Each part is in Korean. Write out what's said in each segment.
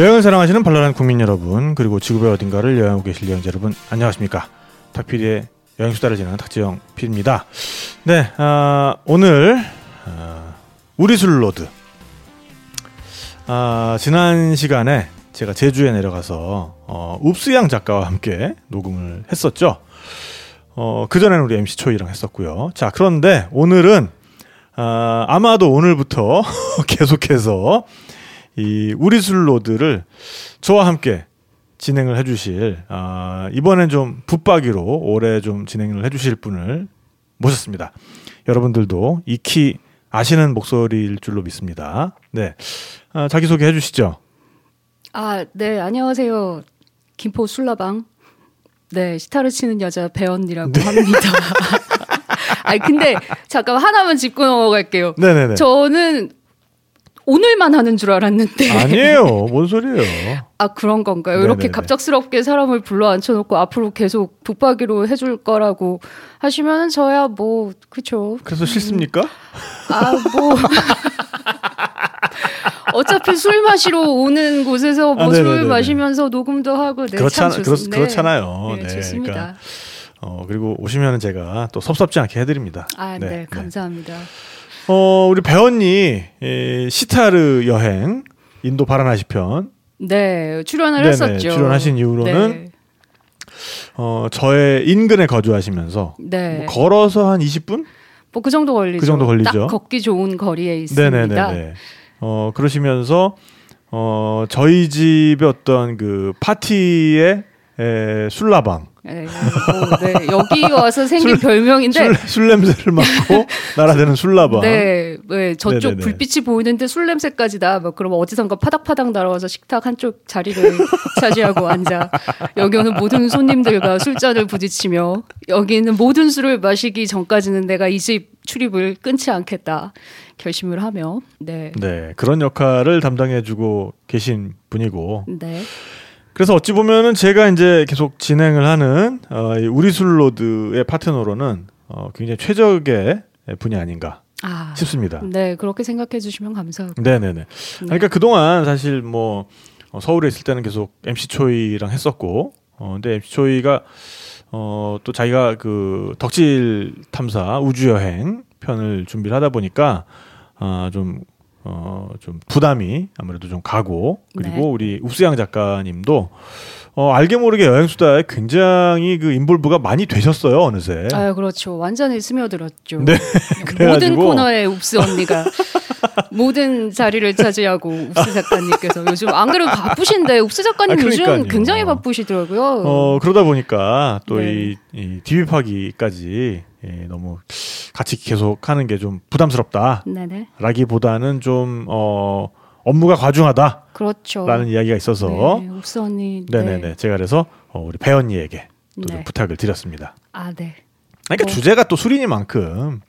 여행을 사랑하시는 발랄한 국민 여러분 그리고 지구의 어딘가를 여행하고 계실 여행자 여러분 안녕하십니까? 탁PD의 여행수다를 진행하는 탁지영 PD입니다. 네 아, 오늘 아, 우리 술로드. 아, 지난 시간에 제가 제주에 내려가서 어, 읍스양 작가와 함께 녹음을 했었죠. 어, 그전에는 우리 MC 초이랑 했었고요. 자 그런데 오늘은 아, 아마도 오늘부터 계속해서 이 우리 술로드를 저와 함께 진행을 해주실 아, 이번엔 좀 붙박이로 올해 좀 진행을 해주실 분을 모셨습니다. 여러분들도 익히 아시는 목소리일 줄로 믿습니다. 네, 아, 자기 소개 해주시죠. 아, 네, 안녕하세요. 김포 술라방. 네, 시타를 치는 여자 배언니라고 네. 합니다. 아니, 근데 잠깐 하나만 짚고 넘어갈게요. 네네네. 저는 오늘만 하는 줄 알았는데. 아니에요. 뭔 소리예요? 아, 그런 건가요? 네네네. 이렇게 갑작스럽게 사람을 불러 앉혀놓고 앞으로 계속 북박이로 해줄 거라고 하시면 저야 뭐, 그쵸. 그래서 싫습니까? 아, 뭐. 어차피 술 마시러 오는 곳에서 아, 뭐술 네네네네. 마시면서 녹음도 하고 네, 그렇잖아, 참 그렇, 좋습니다. 그렇 잖아요. 네, 네, 좋습니다. 그러니까 어, 그리고 오시면 제가 또 섭섭지 않게 해드립니다. 아, 네, 감사합니다. 어, 우리 배언니 에, 시타르 여행 인도 바라나시 편 네, 출연을 네네, 했었죠. 출연하신 이후로는 네. 어, 저의 인근에 거주하시면서 네. 뭐 걸어서 한 20분? 뭐 그 정도 걸리죠. 그 정도 걸리죠. 딱 걷기 좋은 거리에 있습니다. 네네네. 어, 그러시면서 어, 저희 집의 어떤 그 파티의 에, 술라방 네, 뭐, 네, 여기 와서 생긴 별명인데 술, 술 냄새를 맡고 날아드는 술라방. 네, 네, 저쪽 네네네. 불빛이 보이는데 술 냄새까지다. 뭐 그러면 어디선가 파닥파닥 날아와서 식탁 한쪽 자리를 차지하고 앉아 여기 오는 모든 손님들과 술잔을 부딪히며 여기 있는 모든 술을 마시기 전까지는 내가 이 집 출입을 끊지 않겠다 결심을 하며 네, 네, 그런 역할을 담당해주고 계신 분이고 네, 그래서 어찌 보면은 제가 이제 계속 진행을 하는 어, 이 우리 술로드의 파트너로는 어, 굉장히 최적의 분이 아닌가 아, 싶습니다. 네 그렇게 생각해 주시면 감사하고 네네네. 그러니까 그동안 사실 뭐 어, 서울에 있을 때는 계속 MC 초이랑 했었고, 어, 근데 MC 초이가 어, 또 자기가 그 덕질 탐사 우주 여행 편을 준비를 하다 보니까 아, 좀 어, 좀 부담이 아무래도 좀 가고 그리고 네. 우리 읍수양 작가님도 어, 알게 모르게 여행수다에 굉장히 그 인볼브가 많이 되셨어요 어느새. 아 그렇죠 완전히 스며들었죠. 네, 모든 코너에 읍스 언니가 모든 자리를 차지하고 읍스 작가님께서 요즘 안 그래도 바쁘신데 읍스 작가님 아, 요즘. 굉장히 바쁘시더라고요. 어, 그러다 보니까 또 네. 이, 이 디비파기까지 예, 너무 같이 계속 하는 게 좀 부담스럽다. 네네 라기보다는 좀, 어, 업무가 과중하다. 그렇죠. 라는 이야기가 있어서. 네, 언니. 네. 네네 제가 그래서 어, 우리 배 언니에게 또좀 네. 부탁을 드렸습니다. 아 네. 그러니까 뭐. 주제가 또 술이니만큼.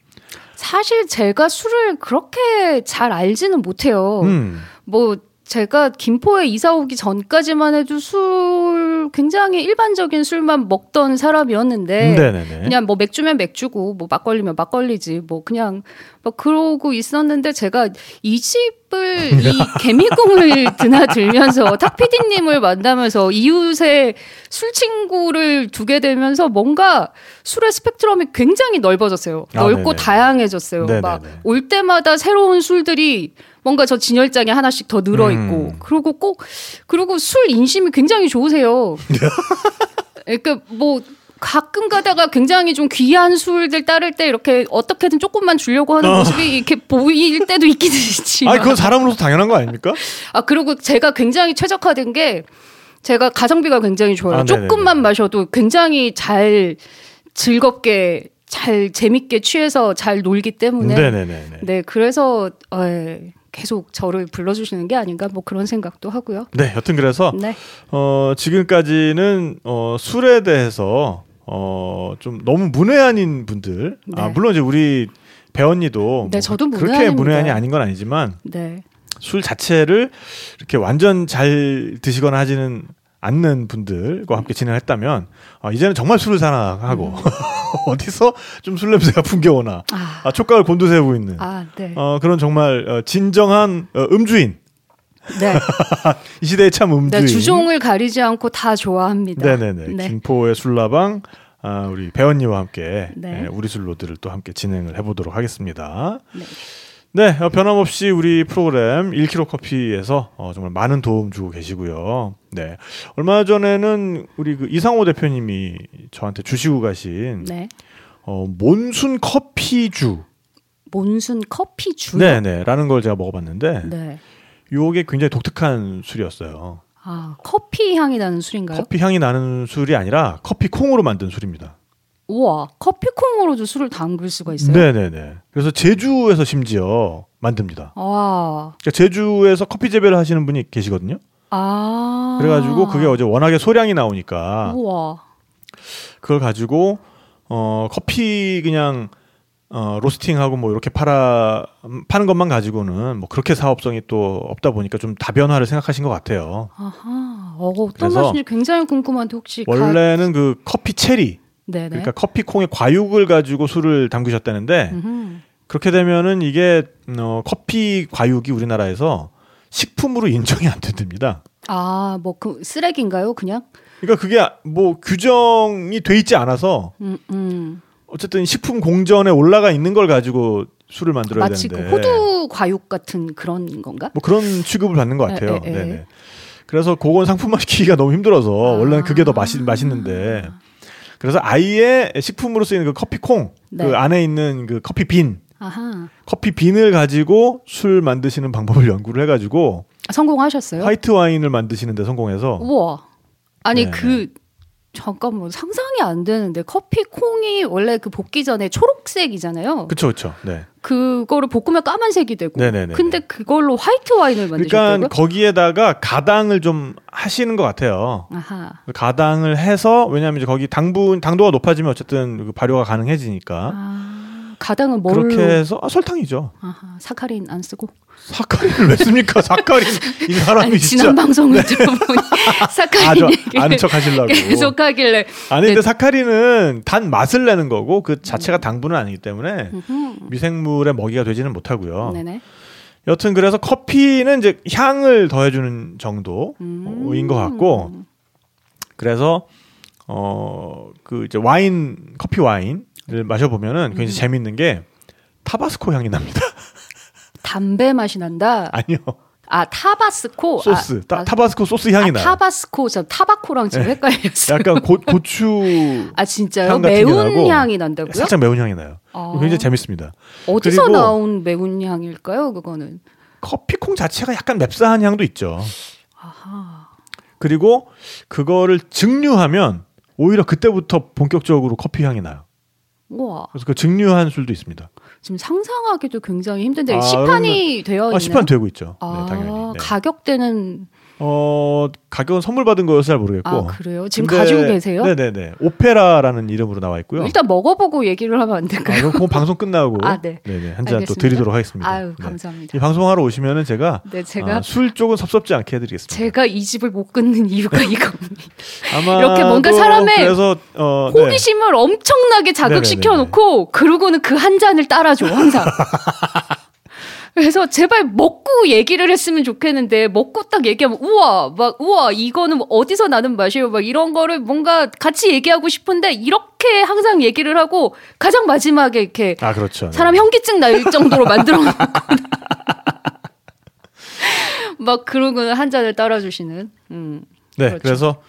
사실 제가 술을 그렇게 잘 알지는 못해요. 음. 뭐 제가 김포에 이사 오기 전까지만 해도 술 굉장히 일반적인 술만 먹던 사람이었는데 네네네. 그냥 뭐 맥주면 맥주고 뭐 막걸리면 막걸리지 뭐 그냥 막 그러고 있었는데 제가 이 집을 이 개미궁을 드나들면서 탁피디님을 만나면서 이웃에 술 친구를 두게 되면서 뭔가 술의 스펙트럼이 굉장히 넓어졌어요. 아, 넓고 네네. 다양해졌어요. 막 올 때마다 새로운 술들이 뭔가 저 진열장에 하나씩 더 늘어 있고 음. 그리고 꼭 그리고 술 인심이 굉장히 좋으세요. 그러니까 뭐 가끔 가다가 굉장히 좀 귀한 술들 따를 때 이렇게 어떻게든 조금만 주려고 하는 어. 모습이 이렇게 보일 때도 있긴 있지만 아, 그건 사람으로서 당연한 거 아닙니까? 아 그리고 제가 굉장히 최적화된 게 제가 가성비가 굉장히 좋아요. 아. 조금만 마셔도 굉장히 잘 즐겁게 잘 재밌게 취해서 잘 놀기 때문에 네네네. 네 그래서 어, 예, 계속 저를 불러주시는 게 아닌가 뭐 그런 생각도 하고요. 네, 여튼 그래서 네. 어, 지금까지는 어, 술에 대해서 어, 좀 너무 문외한인 분들, 아, 네. 물론 이제 우리 배언니도 네, 뭐 그렇게. 문외한이 아닌 건 아니지만 네. 술 자체를 이렇게 완전 잘 드시거나 하지는 않는 분들과 함께 진행했다면 아, 이제는 정말 술을 사랑하고 어디서 좀 술 냄새가 풍겨오나 아, 아, 촉각을 곤두세우고 있는 아, 네. 어, 그런 정말 어, 진정한 어, 음주인 네. 이 시대의 참 음주인 네, 주종을 가리지 않고 다 좋아합니다. 네네네 네. 김포의 술라방 아, 우리 배원님과 함께 네. 예, 우리 술로드를 또 함께 진행을 해보도록 하겠습니다. 네. 네, 어, 변함없이 우리 프로그램 1kg 커피에서 어, 정말 많은 도움 주고 계시고요. 네, 얼마 전에는 우리 그 이상호 대표님이 저한테 주시고 가신 네. 어, 몬순 커피주, 몬순 커피 주. 네 네 라는 걸 제가 먹어봤는데 네. 요게 굉장히 독특한 술이었어요. 아, 커피 향이 나는 술인가요? 커피 향이 나는 술이 아니라 커피 콩으로 만든 술입니다. 우와, 커피콩으로도 술을 담글 수가 있어요? 네네네. 그래서 제주에서 심지어 만듭니다. 아, 그러니까 제주에서 커피 재배를 하시는 분이 계시거든요. 아. 그래가지고 그게 어제 워낙에 소량이 나오니까 우와. 그걸 가지고 어 커피 그냥 어 로스팅하고 뭐 이렇게 팔아 음, 파는 것만 가지고는 뭐 그렇게 사업성이 또 없다 보니까 좀 다변화를 생각하신 것 같아요. 아하. 어, 어떤 맛인지 굉장히 궁금한데 혹시 가... 원래는 그 커피 체리 네네. 그러니까 커피 콩의 과육을 가지고 술을 담그셨다는데 음흠. 그렇게 되면은 이게 어 커피 과육이 우리나라에서 식품으로 인정이 안 된답니다. 아, 뭐 그 쓰레기인가요, 그냥? 그러니까 그게 뭐 규정이 돼 있지 않아서 음, 음. 어쨌든 식품 공전에 올라가 있는 걸 가지고 술을 만들어야 마치 그 되는데 호두 과육 같은 그런 건가? 뭐 그런 취급을 받는 것 같아요. 에, 에, 에. 네네. 그래서 그건 상품화 시키기가 너무 힘들어서 아. 원래는 그게 더 맛있 맛있는데 그래서 아예 식품으로 쓰이는 그 커피 콩, 네. 그 안에 있는 그 커피 빈, 아하. 커피 빈을 가지고 술 만드시는 방법을 연구를 해가지고 성공하셨어요? 화이트 와인을 만드시는데 성공해서 우와. 아니 네. 그 잠깐만 상상이 안 되는데 커피 콩이 원래 그 볶기 전에 초록색이잖아요. 그쵸 그쵸. 네. 그거를 볶으면 까만색이 되고. 네네네. 근데 그걸로 화이트 와인을 만드셨다고요? 그러니까 거기에다가 가당을 좀 하시는 것 같아요. 아하. 가당을 해서 왜냐하면 이제 거기 당분 당도가 높아지면 어쨌든 그 발효가 가능해지니까 아, 가당은 뭘로? 그렇게 해서 아, 설탕이죠. 아하, 사카린 안 쓰고. 사카린을 왜 씁니까? 사카린 이 사람이 아니 진짜 지난 방송을 들어보니 사카린 아저 얘기를 아는 척 하시려고. 계속 하길래. 아니 근데 네. 사카린은 단 맛을 내는 거고 그 자체가 당분은 아니기 때문에. 미생물의 먹이가 되지는 못하고요. 네네. 여튼 그래서 커피는 이제 향을 더해주는 정도인 음. 것 같고 그래서 어 그 이제 와인 커피 와인을 마셔보면은 굉장히 음. 재밌는 게 Tabasco 향이 납니다. 담배 맛이 난다. 아니요 아 Tabasco. 소스 아, 타, 아, Tabasco 소스 향이 아, 나요. Tabasco 저 tobacco랑 지금 네. 헷갈렸어요. 약간 고, 고추 아 진짜요? 매운 향이 난다고요? 살짝 매운 향이 나요. 아. 굉장히 재밌습니다. 어디서 나온 매운 향일까요? 그거는. 커피콩 자체가 약간 맵싸한 향도 있죠. 아하. 그리고 그거를 증류하면 오히려 그때부터 본격적으로 커피 향이 나요. 우와. 그래서 그 증류한 술도 있습니다. 지금 상상하기도 굉장히 힘든데 아, 시판이 되어 있나요? 아, 시판 되고 있죠. 아, 네, 당연히. 네. 가격대는 어, 가격은 선물 받은 거여서 잘 모르겠고. 아 그래요? 지금 근데- 가지고 계세요? 네네네. 오페라라는 이름으로 나와 있고요. 일단 먹어보고 얘기를 하면 안 아, 될까요? 그럼 그 방송 끝나고 아, 네. 네네 한 잔 또. 드리도록 하겠습니다. 아유 네. 감사합니다. 이 방송하러 오시면은 제가, 네 제가 아, 술 쪽은 섭섭지 않게 해드리겠습니다. 제가 이 집을 못 끊는 이유가 이겁니다. 아마 이렇게 뭔가 사람의 그래서 어, 네. 호기심을 엄청나게 자극시켜 놓고 그러고는 그 한 잔을 따라줘 항상. 그래서 제발 먹고 얘기를 했으면 좋겠는데 먹고 딱 얘기하면 우와 막 우와 이거는 어디서 나는 맛이에요 막 이런 거를 뭔가 같이 얘기하고 싶은데 이렇게 항상 얘기를 하고 가장 마지막에 이렇게 아 그렇죠. 네. 사람 현기증 날 정도로 만들어 놓고 막 그러고는 한 잔을 따라 주시는 음. 네, 그렇죠. 그래서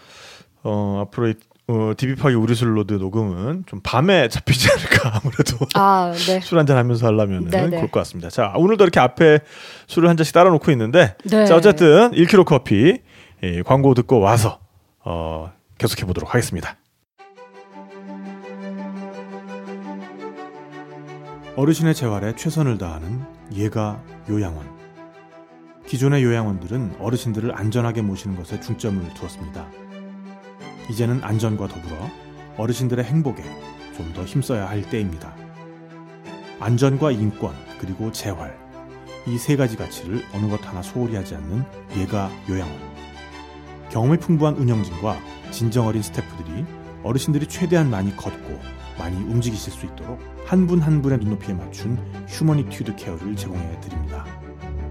어, 앞으로 이 어, 디비파기 우리술로드 녹음은 좀 밤에 잡히지 않을까 아무래도 아 네. 술 한잔 하면서 하려면 네, 은 네. 그럴 것 같습니다. 자 오늘도 이렇게 앞에 술을 한 잔씩 따라 놓고 있는데 네. 자 어쨌든 1kg 커피 예, 광고 듣고 와서 어, 계속해 보도록 하겠습니다. 어르신의 재활에 최선을 다하는 예가 요양원. 기존의 요양원들은 어르신들을 안전하게 모시는 것에 중점을 두었습니다. 이제는 안전과 더불어 어르신들의 행복에 좀 더 힘써야 할 때입니다. 안전과 인권, 그리고 재활. 이 세 가지 가치를 어느 것 하나 소홀히 하지 않는 예가 요양원. 경험이 풍부한 운영진과 진정 어린 스태프들이 어르신들이 최대한 많이 걷고 많이 움직이실 수 있도록 한 분한 분의 눈높이에 맞춘 휴머니튜드 케어를 제공해 드립니다.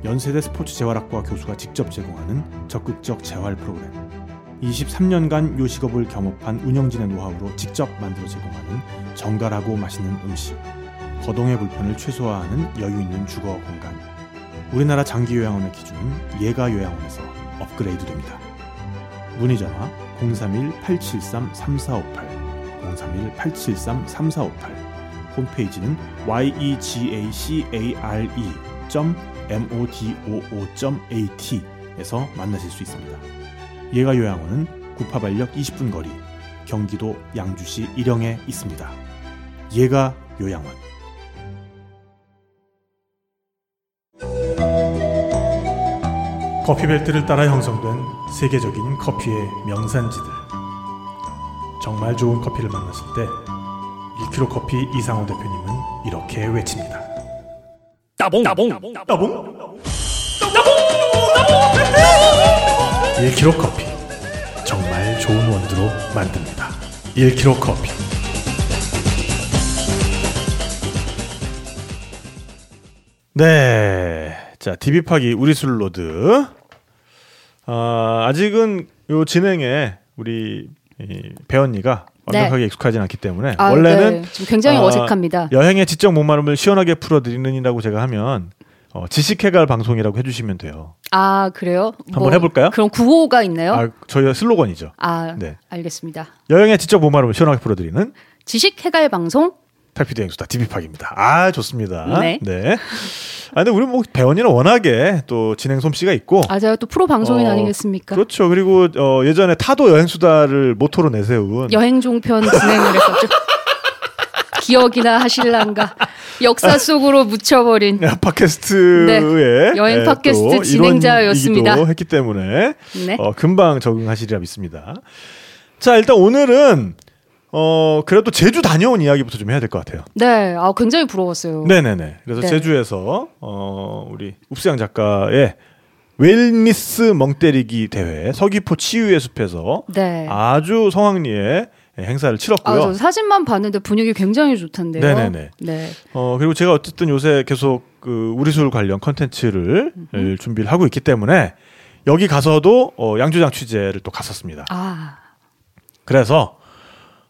연세대 스포츠 재활학과 교수가 직접 제공하는 적극적 재활 프로그램. 23년간 요식업을 겸업한 운영진의 노하우로 직접 만들어 제공하는 정갈하고 맛있는 음식. 거동의 불편을 최소화하는 여유 있는 주거 공간. 우리나라 장기 요양원의 기준은 예가 요양원에서 업그레이드 됩니다. 문의 전화 031-873-3458 031-873-3458 홈페이지는 yegacare.modoo.at 에서 만나실 수 있습니다. 예가 요양원은 구파발역 20분 거리 경기도 양주시 일영에 있습니다. 예가 요양원. 커피벨트를 따라 형성된 세계적인 커피의 명산지들. 정말 좋은 커피를 만났을 때 1kg 커피 이상호 대표님은 이렇게 외칩니다. 따봉! 따봉! 따봉! 따봉 1kg 커피 정말 좋은 원두로 만듭니다. 1kg 커피 네. 자, 딥입하기 우리 술 로드. 아, 아직은 요 진행에 우리 이 배언니가 완벽하게 익숙하진 않기 때문에 아, 원래는 네. 지금 굉장히 어, 어색합니다. 여행의 지적 목마름을 시원하게 풀어드리는이라고 제가 하면 어, 지식해갈 방송이라고 해주시면 돼요. 아 그래요? 한번 해볼까요? 그럼 구호가 있나요? 아, 저희 슬로건이죠. 아, 네. 알겠습니다. 여행의 지적 목마름을 시원하게 풀어드리는 지식 해갈 방송 탈피디 행수다 디비팍입니다. 아 좋습니다. 네. 아 근데 우리 뭐 배원이는 워낙에 또 진행 솜씨가 있고 아 제가 또 프로 방송인 어, 아니겠습니까? 그렇죠. 그리고 어, 예전에 타도 여행 수다를 모토로 내세운 여행 종편 진행을 했었죠. 기억이나 하실란가 역사 속으로 묻혀버린 팟캐스트의 네. 여행 예, 팟캐스트 또 진행자였습니다. 했기 때문에 네. 어, 금방 적응하시리라 믿습니다. 자 일단 오늘은 어 그래도 제주 다녀온 이야기부터 좀 해야 될 것 같아요. 네, 아 굉장히 부러웠어요. 네네네. 그래서 네. 제주에서 어 우리 읍수양 작가의 wellness 멍때리기 대회 서귀포 치유의 숲에서 네. 아주 성황리에 행사를 아, 치렀고요. 저 사진만 봤는데 분위기 굉장히 좋던데요. 네네네. 네. 어 그리고 제가 어쨌든 요새 계속 그 우리술 관련 컨텐츠를 을 준비를 하고 있기 때문에 여기 가서도 어, 양조장 취재를 또 갔었습니다. 아, 그래서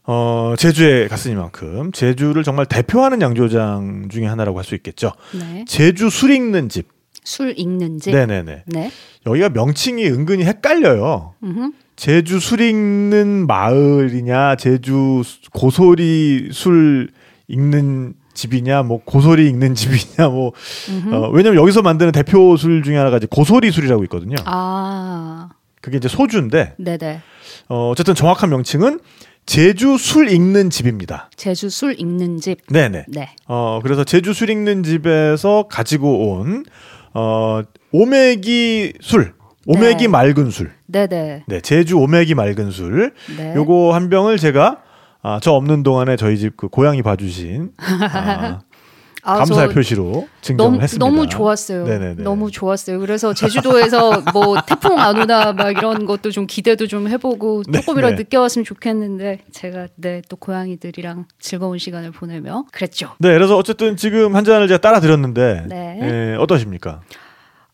어 제주에 갔으니만큼 제주를 정말 대표하는 양조장 중에 하나라고 할 수 있겠죠. 네. 제주 술 익는 집. 술 읽는 집. 네네네. 네. 여기가 명칭이 은근히 헷갈려요. 음흠. 제주 술 익는 마을이냐, 제주 수- 고소리 술 익는 집이냐, 뭐 고소리 익는 집이냐, 뭐 음흠. 어, 왜냐면 여기서 만드는 대표 술 중에 하나가 이제 고소리 술이라고 있거든요. 아, 그게 이제 소주인데 네네. 어, 어쨌든 정확한 명칭은 제주 술 익는 집입니다. 제주 술 읽는 집. 네네. 네. 어, 그래서 제주 술 익는 집에서 가지고 온 어, 오메기 술, 오메기 네. 맑은 술. 네네. 네, 제주 오메기 맑은 술. 네. 요거 한 병을 제가 아, 저 없는 동안에 저희 집 그 고양이 봐주신 아, 아, 감사의 저 표시로 증정을 너무, 했습니다. 너무 좋았어요. 네네네. 너무 좋았어요. 그래서 제주도에서 뭐 태풍 안 오나 막 이런 것도 좀 기대도 좀 해보고 네, 조금이라도 네. 늦게 왔으면 좋겠는데 제가 네 또 고양이들이랑 즐거운 시간을 보내며 그랬죠. 네, 그래서 어쨌든 지금 한 잔을 제가 따라 드렸는데 네. 예, 어떠십니까?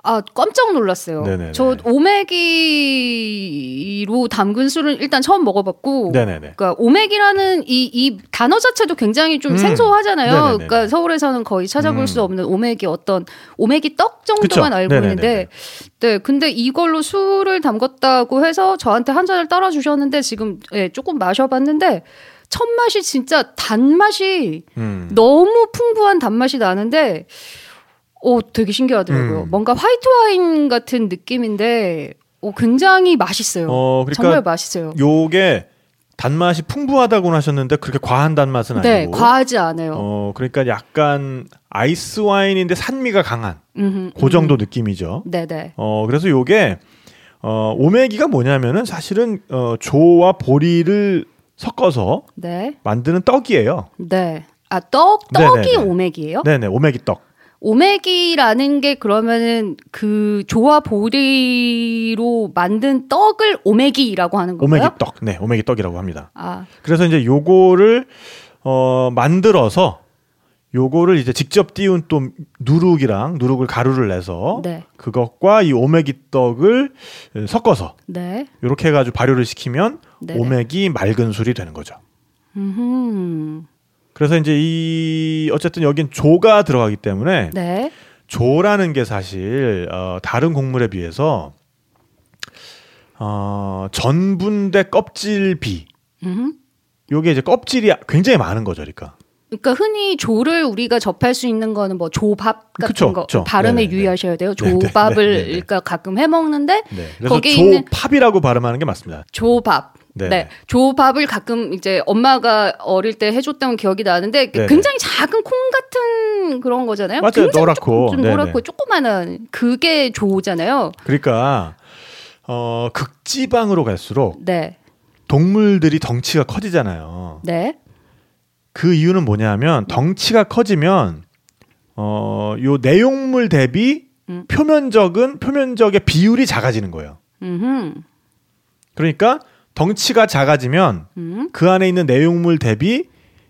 아 깜짝 놀랐어요. 네네네. 저 오메기로 담근 술은 일단 처음 먹어봤고, 네네네. 그러니까 오메기라는 이, 이 단어 자체도 굉장히 좀 음. 생소하잖아요. 네네네네. 그러니까 서울에서는 거의 찾아볼 음. 수 없는 오메기 어떤 오메기 떡 정도만 그쵸. 알고 네네네네. 있는데, 네, 근데 이걸로 술을 담갔다고 해서 저한테 한 잔을 따라 주셨는데 지금 예, 조금 마셔봤는데 첫 맛이 진짜 단맛이 음. 너무 풍부한 단맛이 나는데, 오, 되게 신기하더라고요. 음. 뭔가 화이트 와인 같은 느낌인데, 오, 굉장히 맛있어요. 어, 그러니까 정말 맛있어요. 요게 단맛이 풍부하다고 하셨는데 그렇게 과한 단맛은 네, 아니고 과하지 않아요. 어, 그러니까 약간 아이스 와인인데 산미가 강한 음흠, 그 정도 음흠. 느낌이죠. 네 네. 어, 그래서 요게 어, 오메기가 뭐냐면은 사실은 어, 조와 보리를 섞어서 네. 만드는 떡이에요. 네. 아, 떡, 떡이 네네네. 오메기예요? 네 네, 오메기 떡. 오메기라는 게 그러면은 그 조화 보리로 만든 떡을 오메기라고 하는 건가요? 오메기 떡, 네, 오메기 떡이라고 합니다. 아, 그래서 이제 요거를 어 만들어서 요거를 이제 직접 띄운 또 누룩이랑 누룩을 가루를 내서 네, 그것과 이 오메기 떡을 섞어서 네, 이렇게 해 가지고 발효를 시키면 네네. 오메기 맑은 술이 되는 거죠. 음, 그래서 이제 이 어쨌든 여긴 조가 들어가기 때문에 네, 조라는 게 사실 어, 다른 곡물에 비해서 어, 전분대 껍질비 음. 요게 이제 껍질이 굉장히 많은 거죠, 그러니까. 그러니까 흔히 조를 우리가 접할 수 있는 거는 뭐 조밥 같은 그쵸, 거 그쵸. 발음에 네네네. 유의하셔야 돼요. 네네, 조밥을 네네네. 그러니까 가끔 해 먹는데 네. 거기에 있는- 조팝이라고 발음하는 게 맞습니다. 조밥. 네. 네. 조밥을 가끔 이제 엄마가 어릴 때 해줬던 기억이 나는데 네네. 굉장히 작은 콩 같은 그런 거잖아요. 맞아요. 노랗고. 좀 네네. 노랗고 조그마한 그게 조잖아요. 그러니까 어, 극지방으로 갈수록 네. 동물들이 덩치가 커지잖아요. 네. 그 이유는 뭐냐면 덩치가 커지면 어, 요 내용물 대비 음. 표면적은 표면적의 비율이 작아지는 거예요. 음. 그러니까 덩치가 작아지면 음. 그 안에 있는 내용물 대비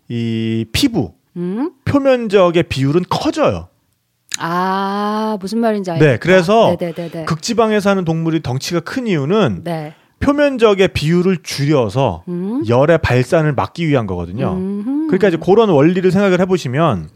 이 피부 음. 표면적의 비율은 커져요. 아, 무슨 말인지 알겠다. 네, 그래서 네, 네, 네. 극지방에 사는 동물이 덩치가 큰 이유는 네. 표면적의 비율을 줄여서 음. 열의 발산을 막기 위한 거거든요. 음. 그러니까 이제 그런 원리를 생각을 해보시면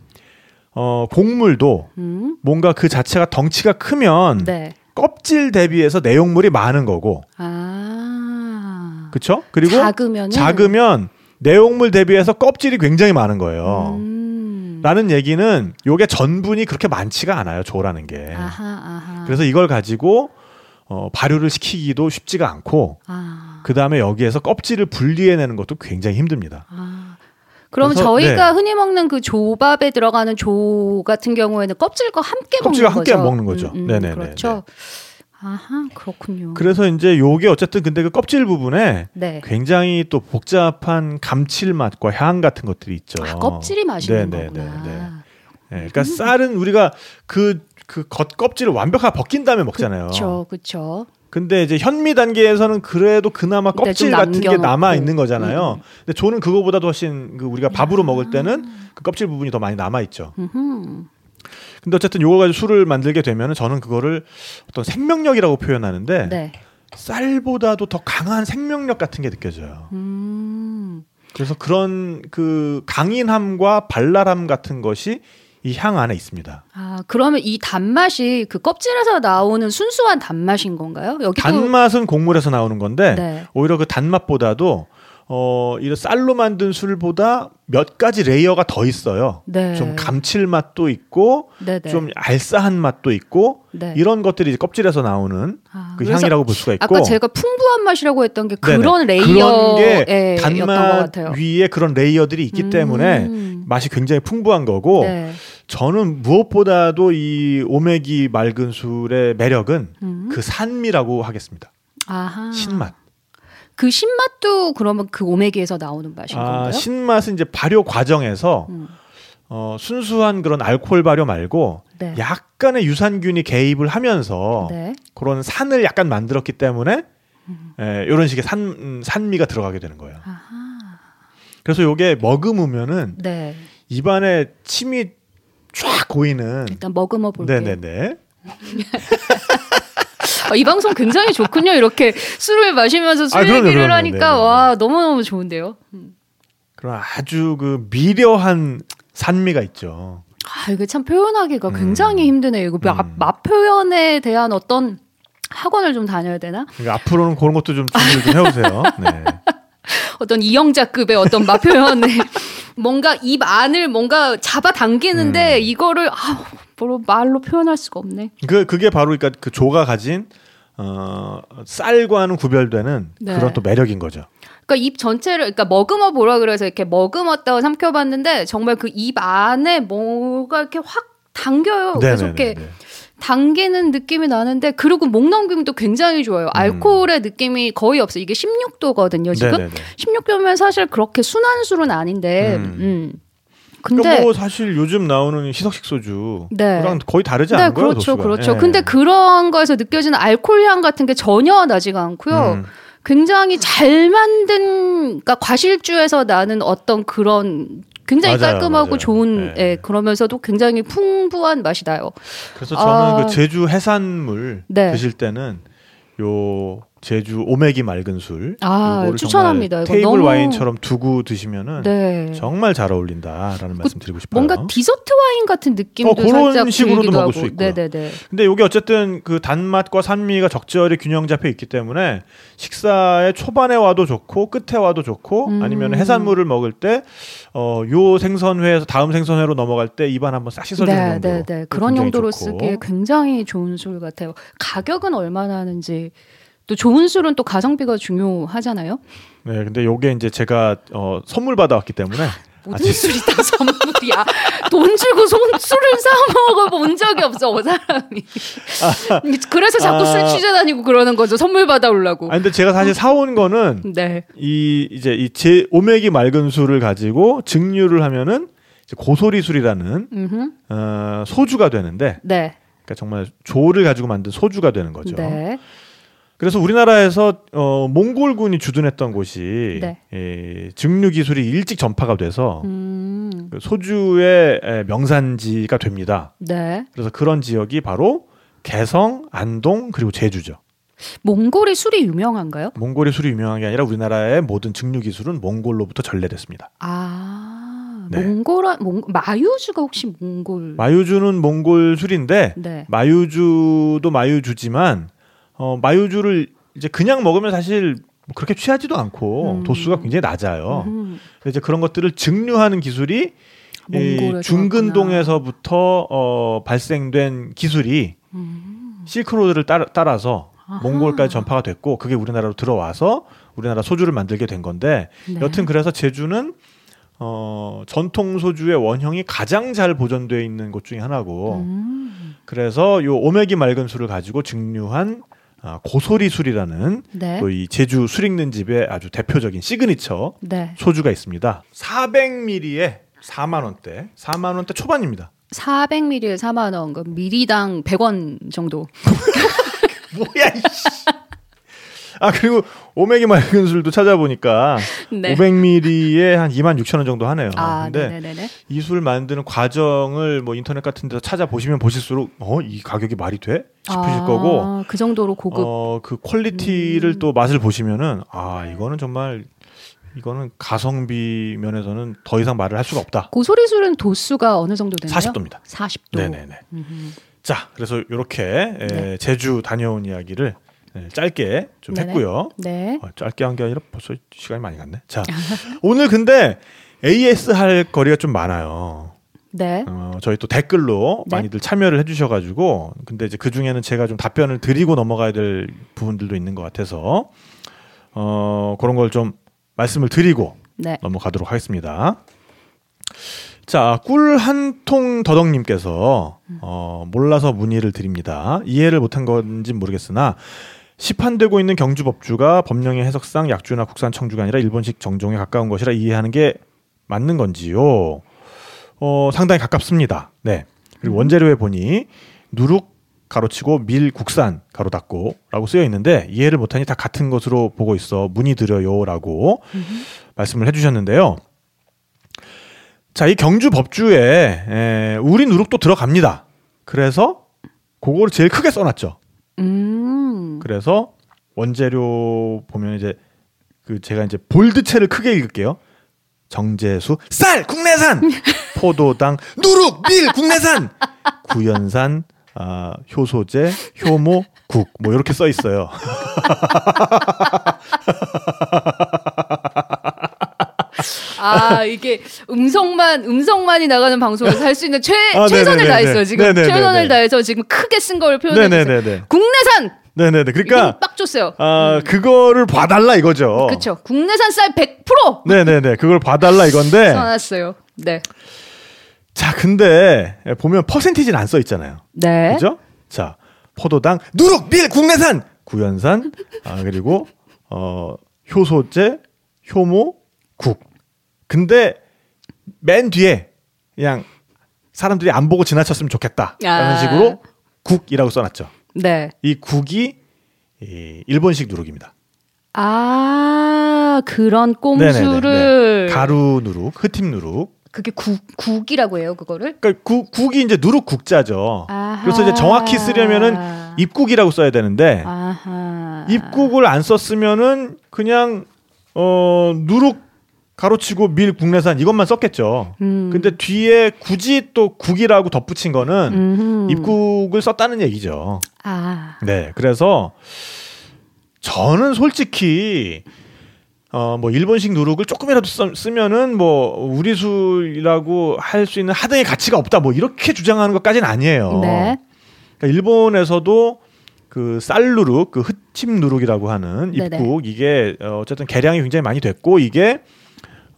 어, 곡물도 음. 뭔가 그 자체가 덩치가 크면 네. 껍질 대비해서 내용물이 많은 거고, 아. 그렇죠? 그리고 작으면은 작으면 내용물 대비해서 껍질이 굉장히 많은 거예요. 음. 라는 얘기는 요게 전분이 그렇게 많지가 않아요. 조라는 게. 아하, 아하. 그래서 이걸 가지고 어, 발효를 시키기도 쉽지가 않고 아. 그 다음에 여기에서 껍질을 분리해내는 것도 굉장히 힘듭니다. 아. 그럼 그래서, 저희가 네. 흔히 먹는 그 조밥에 들어가는 조 같은 경우에는 껍질과 함께 껍질과 먹는 함께 거죠. 먹는 거죠. 음, 음, 네네네, 그렇죠. 아하, 그렇군요. 그래서 이제 요게 어쨌든 근데 그 껍질 부분에 네. 굉장히 또 복잡한 감칠맛과 향 같은 것들이 있죠. 아, 껍질이 맛있는 네네네, 거구나. 네. 네, 그러니까 쌀은 우리가 그 그 겉 껍질을 완벽하게 벗긴 다음에 먹잖아요. 그렇죠, 그렇죠. 근데 이제 현미 단계에서는 그래도 그나마 껍질 좀 같은 게. 남아 있는 거잖아요. 음. 근데 조는 그거보다도 훨씬 그 우리가 밥으로 먹을 때는 그 껍질 부분이 더 많이 남아 있죠. 음흠. 근데 어쨌든 요걸 가지고 술을 만들게 되면은 저는 그거를 어떤 생명력이라고 표현하는데 네. 쌀보다도 더 강한 생명력 같은 게 느껴져요. 음. 그래서 그런 그 강인함과 발랄함 같은 것이 이 향 안에 있습니다. 아, 그러면 이 단맛이 그 껍질에서 나오는 순수한 단맛인 건가요? 여기도 단맛은 곡물에서 나오는 건데 네. 오히려 그 단맛보다도 어 이런 쌀로 만든 술보다 몇 가지 layer가 더 있어요. 네. 좀 감칠맛도 있고 네, 네. 좀 알싸한 맛도 있고 네. 이런 것들이 껍질에서 나오는 아, 그 향이라고 볼 수가 있고 아까 제가 풍부한 맛이라고 했던 게 네네. 그런 그런 layer의 게 였던 것 단맛. 위에 그런 layer들이 있기 음. 때문에 맛이 굉장히 풍부한 거고 네. 저는 무엇보다도 이 오메기 맑은 술의 매력은 음. 그 산미라고 하겠습니다. 아하. 신맛. 그 신맛도 그러면 그 오메기에서 나오는 맛인 아, 건가요? 신맛은 이제 발효 과정에서 음. 어, 순수한 그런 알코올 발효 말고 네. 약간의 유산균이 개입을 하면서 네. 그런 산을 약간 만들었기 때문에 예, 이런 식의 산 음, 산미가 들어가게 되는 거예요. 아하. 그래서 요게 머금으면은 네. 입안에 침이 쫙 고이는 일단 머금어 볼게요. 네네네. 아, 이 방송 굉장히 좋군요. 이렇게 술을 마시면서 술 아, 그럼요, 얘기를 그럼요. 하니까 네네네. 와 너무 너무 좋은데요. 음. 그런 아주 그 미려한 산미가 있죠. 아, 이게 참 표현하기가 음. 굉장히 힘드네요. 이거 맛, 음. 맛 표현에 대한 어떤 학원을 좀 다녀야 되나? 그러니까 앞으로는 그런 것도 좀 준비를 좀 해오세요. 네. 어떤 이영자급의 어떤 맛 표현에 뭔가 입 안을 뭔가 잡아 당기는데 음. 이거를 아, 뭐로 말로 표현할 수가 없네. 그 그게 바로 그러니까 그 조가 가진 어, 쌀과는 구별되는 네. 그런 또 매력인 거죠. 그러니까 입 전체를 그러니까 머금어 보라 그래서 이렇게 머금었다고 삼켜봤는데 정말 그 입 안에 뭐가 이렇게 확 당겨요. 그래서 이렇게 네네네. 당기는 느낌이 나는데 그리고 목 넘김도 굉장히 좋아요. 알코올의 느낌이 거의 없어요. 이게 16도거든요. 지금 네네네. 16도면 사실 그렇게 순한 술은 아닌데 음. 음. 근데 그러니까 뭐 사실 요즘 나오는 희석식 소주랑 네. 거의 다르지 네, 않은 거예요, 그렇죠, 도수가. 그렇죠. 예. 근데 그런 거에서 느껴지는 알코올 향 같은 게 전혀 나지가 않고요. 음. 굉장히 잘 만든, 그러니까 과실주에서 나는 어떤 그런 굉장히 맞아요, 깔끔하고 맞아요. 좋은, 네. 예, 그러면서도 굉장히 풍부한 맛이 나요. 그래서 저는 아. 그 제주 해산물 네. 드실 때는 요 제주 오메기 맑은 술 아, 추천합니다. 테이블 너무- 와인처럼 두고 드시면은 네. 정말 잘 어울린다라는 말씀 드리고 싶어요. 뭔가 디저트 와인 같은 느낌도 어, 그런 식으로도 먹을 하고. 수 있고요. 네네네. 근데 이게 어쨌든 그 단맛과 산미가 적절히 균형 잡혀 있기 때문에 식사의 초반에 와도 좋고 끝에 와도 좋고 음. 아니면 해산물을 먹을 때 어, 요 생선회에서 다음 생선회로 넘어갈 때 입안 한번 싹 씻어주는 네, 정도. 네, 네. 그런 용도로 좋고. 쓰기에 굉장히 좋은 술 같아요. 가격은 얼마나 하는지 또 좋은 술은 또 가성비가 중요하잖아요. 네, 근데 요게 이제 제가 어, 선물 받아왔기 때문에 모든 아, 술이 다 선물이야. 돈 주고 손, 술을 사 먹어본 적이 없어, 그 사람이. 그래서 자꾸 아. 술 취재 다니고 그러는 거죠. 선물 받아오려고. 아니 근데 제가 사실 사온 거는 네. 이 이제 이 제 오메기 맑은 술을 가지고 증류를 하면은 고소리 술이라는 음흠. 어, 소주가 되는데 네. 그러니까 정말 조를 가지고 만든 소주가 되는 거죠. 네. 그래서 우리나라에서 어, 몽골군이 주둔했던 곳이 네. 이 증류 기술이 일찍 전파가 돼서 음. 그 소주의 에, 명산지가 됩니다. 네. 그래서 그런 지역이 바로 개성, 안동 그리고 제주죠. 몽골이 술이 유명한가요? 몽골이 술이 유명한 게 아니라 우리나라의 모든 증류 기술은 몽골로부터 전래됐습니다. 아, 네. 몽골, 몽, 마유주가 혹시 몽골? 마유주는 몽골 술인데 네. 마유주도 마유주지만 어, 마유주를 이제 그냥 먹으면 사실 뭐 그렇게 취하지도 않고 음. 도수가 굉장히 낮아요. 음. 이제 그런 것들을 증류하는 기술이 이 중근동에서부터 어, 발생된 기술이 음. 실크로드를 따라, 따라서 아하. 몽골까지 전파가 됐고 그게 우리나라로 들어와서 우리나라 소주를 만들게 된 건데 네. 여튼 그래서 제주는 어, 전통 소주의 원형이 가장 잘 보존되어 있는 곳 중에 하나고 음. 그래서 요 오메기 맑은 술을 가지고 증류한 아, 고소리 술이라는 네. 또이 제주 술 익는 집의 아주 대표적인 시그니처 네. 소주가 있습니다. 400ml에 4만 원대, 4만 원대 초반입니다. 400ml에 4만 원, 그 밀리당 100원 정도. 뭐야 이씨. 아 그리고 오메기 맑은 술도 찾아보니까 네. 500ml에 한 2만 6천 원 정도 하네요. 아, 근데 네네네. 이 술 만드는 과정을 뭐 인터넷 같은 데서 찾아보시면 보실수록 어 이 가격이 말이 돼 싶으실 아, 거고 그 정도로 고급. 어 그 quality를 음. 또 맛을 보시면은 아 이거는 정말 이거는 가성비 면에서는 더 이상 말을 할 수가 없다. 고소리 술은 도수가 어느 정도 되나요? 40도입니다. 40도. 네네네. 음흠. 자 그래서 이렇게 에, 네. 제주 다녀온 이야기를 에, 짧게 좀 네네. 했고요. 네. 어, 짧게 한 게 아니라 벌써 시간이 많이 갔네. 자 오늘 근데 AS 할 거리가 좀 많아요. 네. 어, 저희 또 댓글로 네. 많이들 참여를 해주셔가지고 근데 이제 그 중에는 제가 좀 답변을 드리고 넘어가야 될 부분들도 있는 것 같아서 어, 그런 걸 좀 말씀을 드리고 네. 넘어가도록 하겠습니다. 자, 꿀 한 통 더덕님께서 어, 몰라서 문의를 드립니다. 이해를 못한 건지 모르겠으나 시판되고 있는 경주 법주가 법령의 해석상 약주나 국산 청주가 아니라 일본식 정종에 가까운 것이라 이해하는 게 맞는 건지요? 어, 상당히 가깝습니다. 네. 그리고 원재료에 보니 누룩 가로치고 밀 국산 가로 닫고라고 쓰여 있는데 이해를 못하니 다 같은 것으로 보고 있어 문의 드려요라고 말씀을 해주셨는데요. 자, 이 경주 법주에 에, 우리 누룩도 들어갑니다. 그래서 그거를 제일 크게 써놨죠. 음. 그래서 원재료 보면 이제 그 제가 이제 볼드체를 크게 읽을게요. 정제수 쌀 국내산 포도당 누룩 밀 국내산 구연산 아, 효소제 효모 국 뭐 이렇게 써 있어요. 아 이게 음성만 음성만이 나가는 방송에서 할 수 있는 최 아, 최선을 네네네네. 다했어요 지금 네네네네. 최선을 다해서 지금 크게 쓴 주세요. 네네네네. 국내산 네네네. 그러니까 빡 줬어요. 아 그거를 봐달라 이거죠. 그렇죠. 국내산 쌀 100% 네네네. 그걸 봐달라 이건데. 써놨어요. 네. 자 근데 보면 퍼센티지는 안 써 있잖아요. 네. 그죠? 자, 포도당 누룩 밀 국내산 구연산 아 그리고 어 효소제 효모 국. 근데 맨 뒤에 그냥 사람들이 안 보고 지나쳤으면 좋겠다라는 아. 식으로 국이라고 써놨죠. 네. 이 국이 이 일본식 누룩입니다. 아 그런 꼼수를 네네네. 가루 누룩, 흑팀 누룩. 그게 국 국이라고 해요 그거를. 그러니까 국, 국이 이제 누룩 국자죠. 아하. 그래서 이제 정확히 쓰려면은 입국이라고 써야 되는데 아하. 입국을 안 썼으면은 그냥 어 누룩 가로치고 밀 국내산 이것만 썼겠죠. 음. 근데 뒤에 굳이 또 국이라고 덧붙인 거는 음흠. 입국을 썼다는 얘기죠. 아. 네. 그래서 저는 솔직히 어 뭐 일본식 누룩을 조금이라도 쓰, 쓰면은 뭐 우리 술이라고 할 수 있는 하등의 가치가 없다 뭐 이렇게 주장하는 것까지는 아니에요. 네. 그러니까 일본에서도 그 쌀누룩, 그 흑침 누룩이라고 하는 네네. 입국 이게 어, 어쨌든 개량이 굉장히 많이 됐고 이게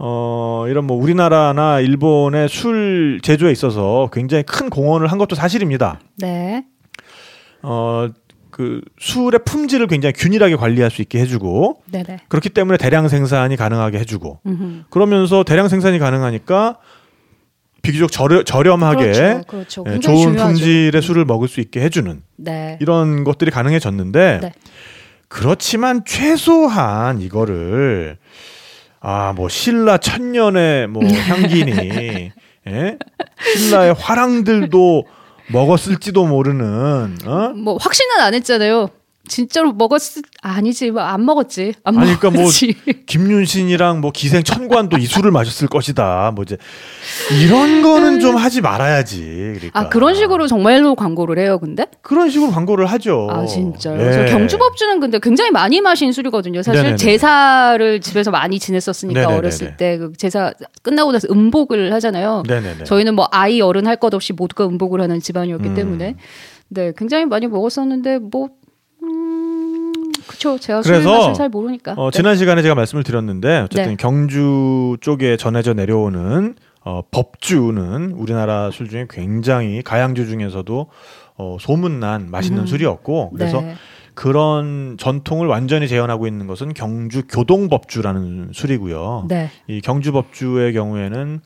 어 이런 뭐 우리나라나 일본의 술 제조에 있어서 굉장히 큰 공헌을 한 것도 사실입니다. 네. 어 그 술의 품질을 굉장히 균일하게 관리할 수 있게 해주고 네네. 그렇기 때문에 대량 생산이 가능하게 해주고 음흠. 그러면서 대량 생산이 가능하니까 비교적 저렴, 저렴하게 그렇죠. 그렇죠. 예, 좋은 중요하죠. 품질의 술을 먹을 수 있게 해주는 네. 이런 것들이 가능해졌는데 네. 그렇지만 최소한 이거를 아 뭐 신라 천년의 뭐 향기니 예? 신라의 화랑들도 먹었을지도 모르는 어? 뭐 확신은 안 했잖아요. 진짜로 먹었을 아니지 뭐안 먹었지 안 아니, 그러니까 뭐 먹었지. 김윤신이랑 뭐 기생 천관도 이 술을 마셨을 것이다. 뭐 이제 이런 거는 좀 하지 말아야지. 그러니까. 아 그런 식으로 정말로 광고를 해요, 근데? 그런 식으로 광고를 하죠. 아 진짜요. 예. 저 경주법주는 근데 굉장히 많이 마신 술이거든요. 사실 네네네. 제사를 집에서 많이 지냈었으니까 네네네네. 어렸을 때 그 제사 끝나고 나서 음복을 하잖아요. 네네네. 저희는 뭐 아이 어른 할 것 없이 모두가 음복을 하는 집안이었기 음. 때문에 네 굉장히 많이 먹었었는데 뭐 음, 그쵸 제가 술 그래서, 잘 모르니까. 어, 네. 지난 시간에 제가 말씀을 드렸는데 어쨌든 네. 경주 쪽에 전해져 내려오는 어, 법주는 우리나라 술 중에 굉장히 가양주 중에서도 어, 소문난 맛있는 음. 술이었고 그래서 네. 그런 전통을 완전히 재현하고 있는 것은 경주 교동법주라는 술이고요. 네. 이 경주법주의 경우에는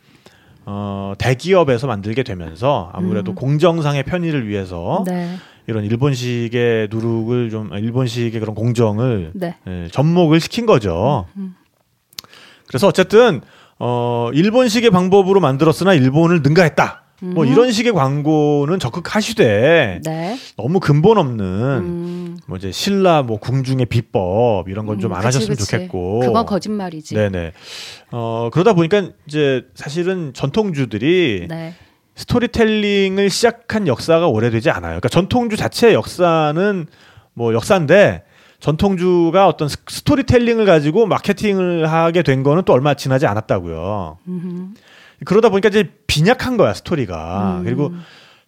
어, 대기업에서 만들게 되면서 아무래도 음. 공정상의 편의를 위해서 네. 이런 일본식의 누룩을 좀 아, 일본식의 그런 공정을 네. 예, 접목을 시킨 거죠. 음. 그래서 어쨌든 어 일본식의 방법으로 만들었으나 일본을 능가했다. 뭐 음. 이런 식의 광고는 적극 하시되 네. 너무 근본 없는 음. 뭐 이제 신라 뭐 궁중의 비법 이런 건 좀안 음, 하셨으면 그치. 좋겠고. 그건 거짓말이지. 네네. 어 그러다 보니까 이제 사실은 전통주들이 네. storytelling을 시작한 역사가 오래되지 않아요. 그러니까 전통주 자체의 역사는 뭐 역사인데 전통주가 어떤 스- storytelling을 가지고 마케팅을 하게 된 거는 또 얼마 지나지 않았다고요. 음흠. 그러다 보니까 이제 빈약한 거야 스토리가. 음. 그리고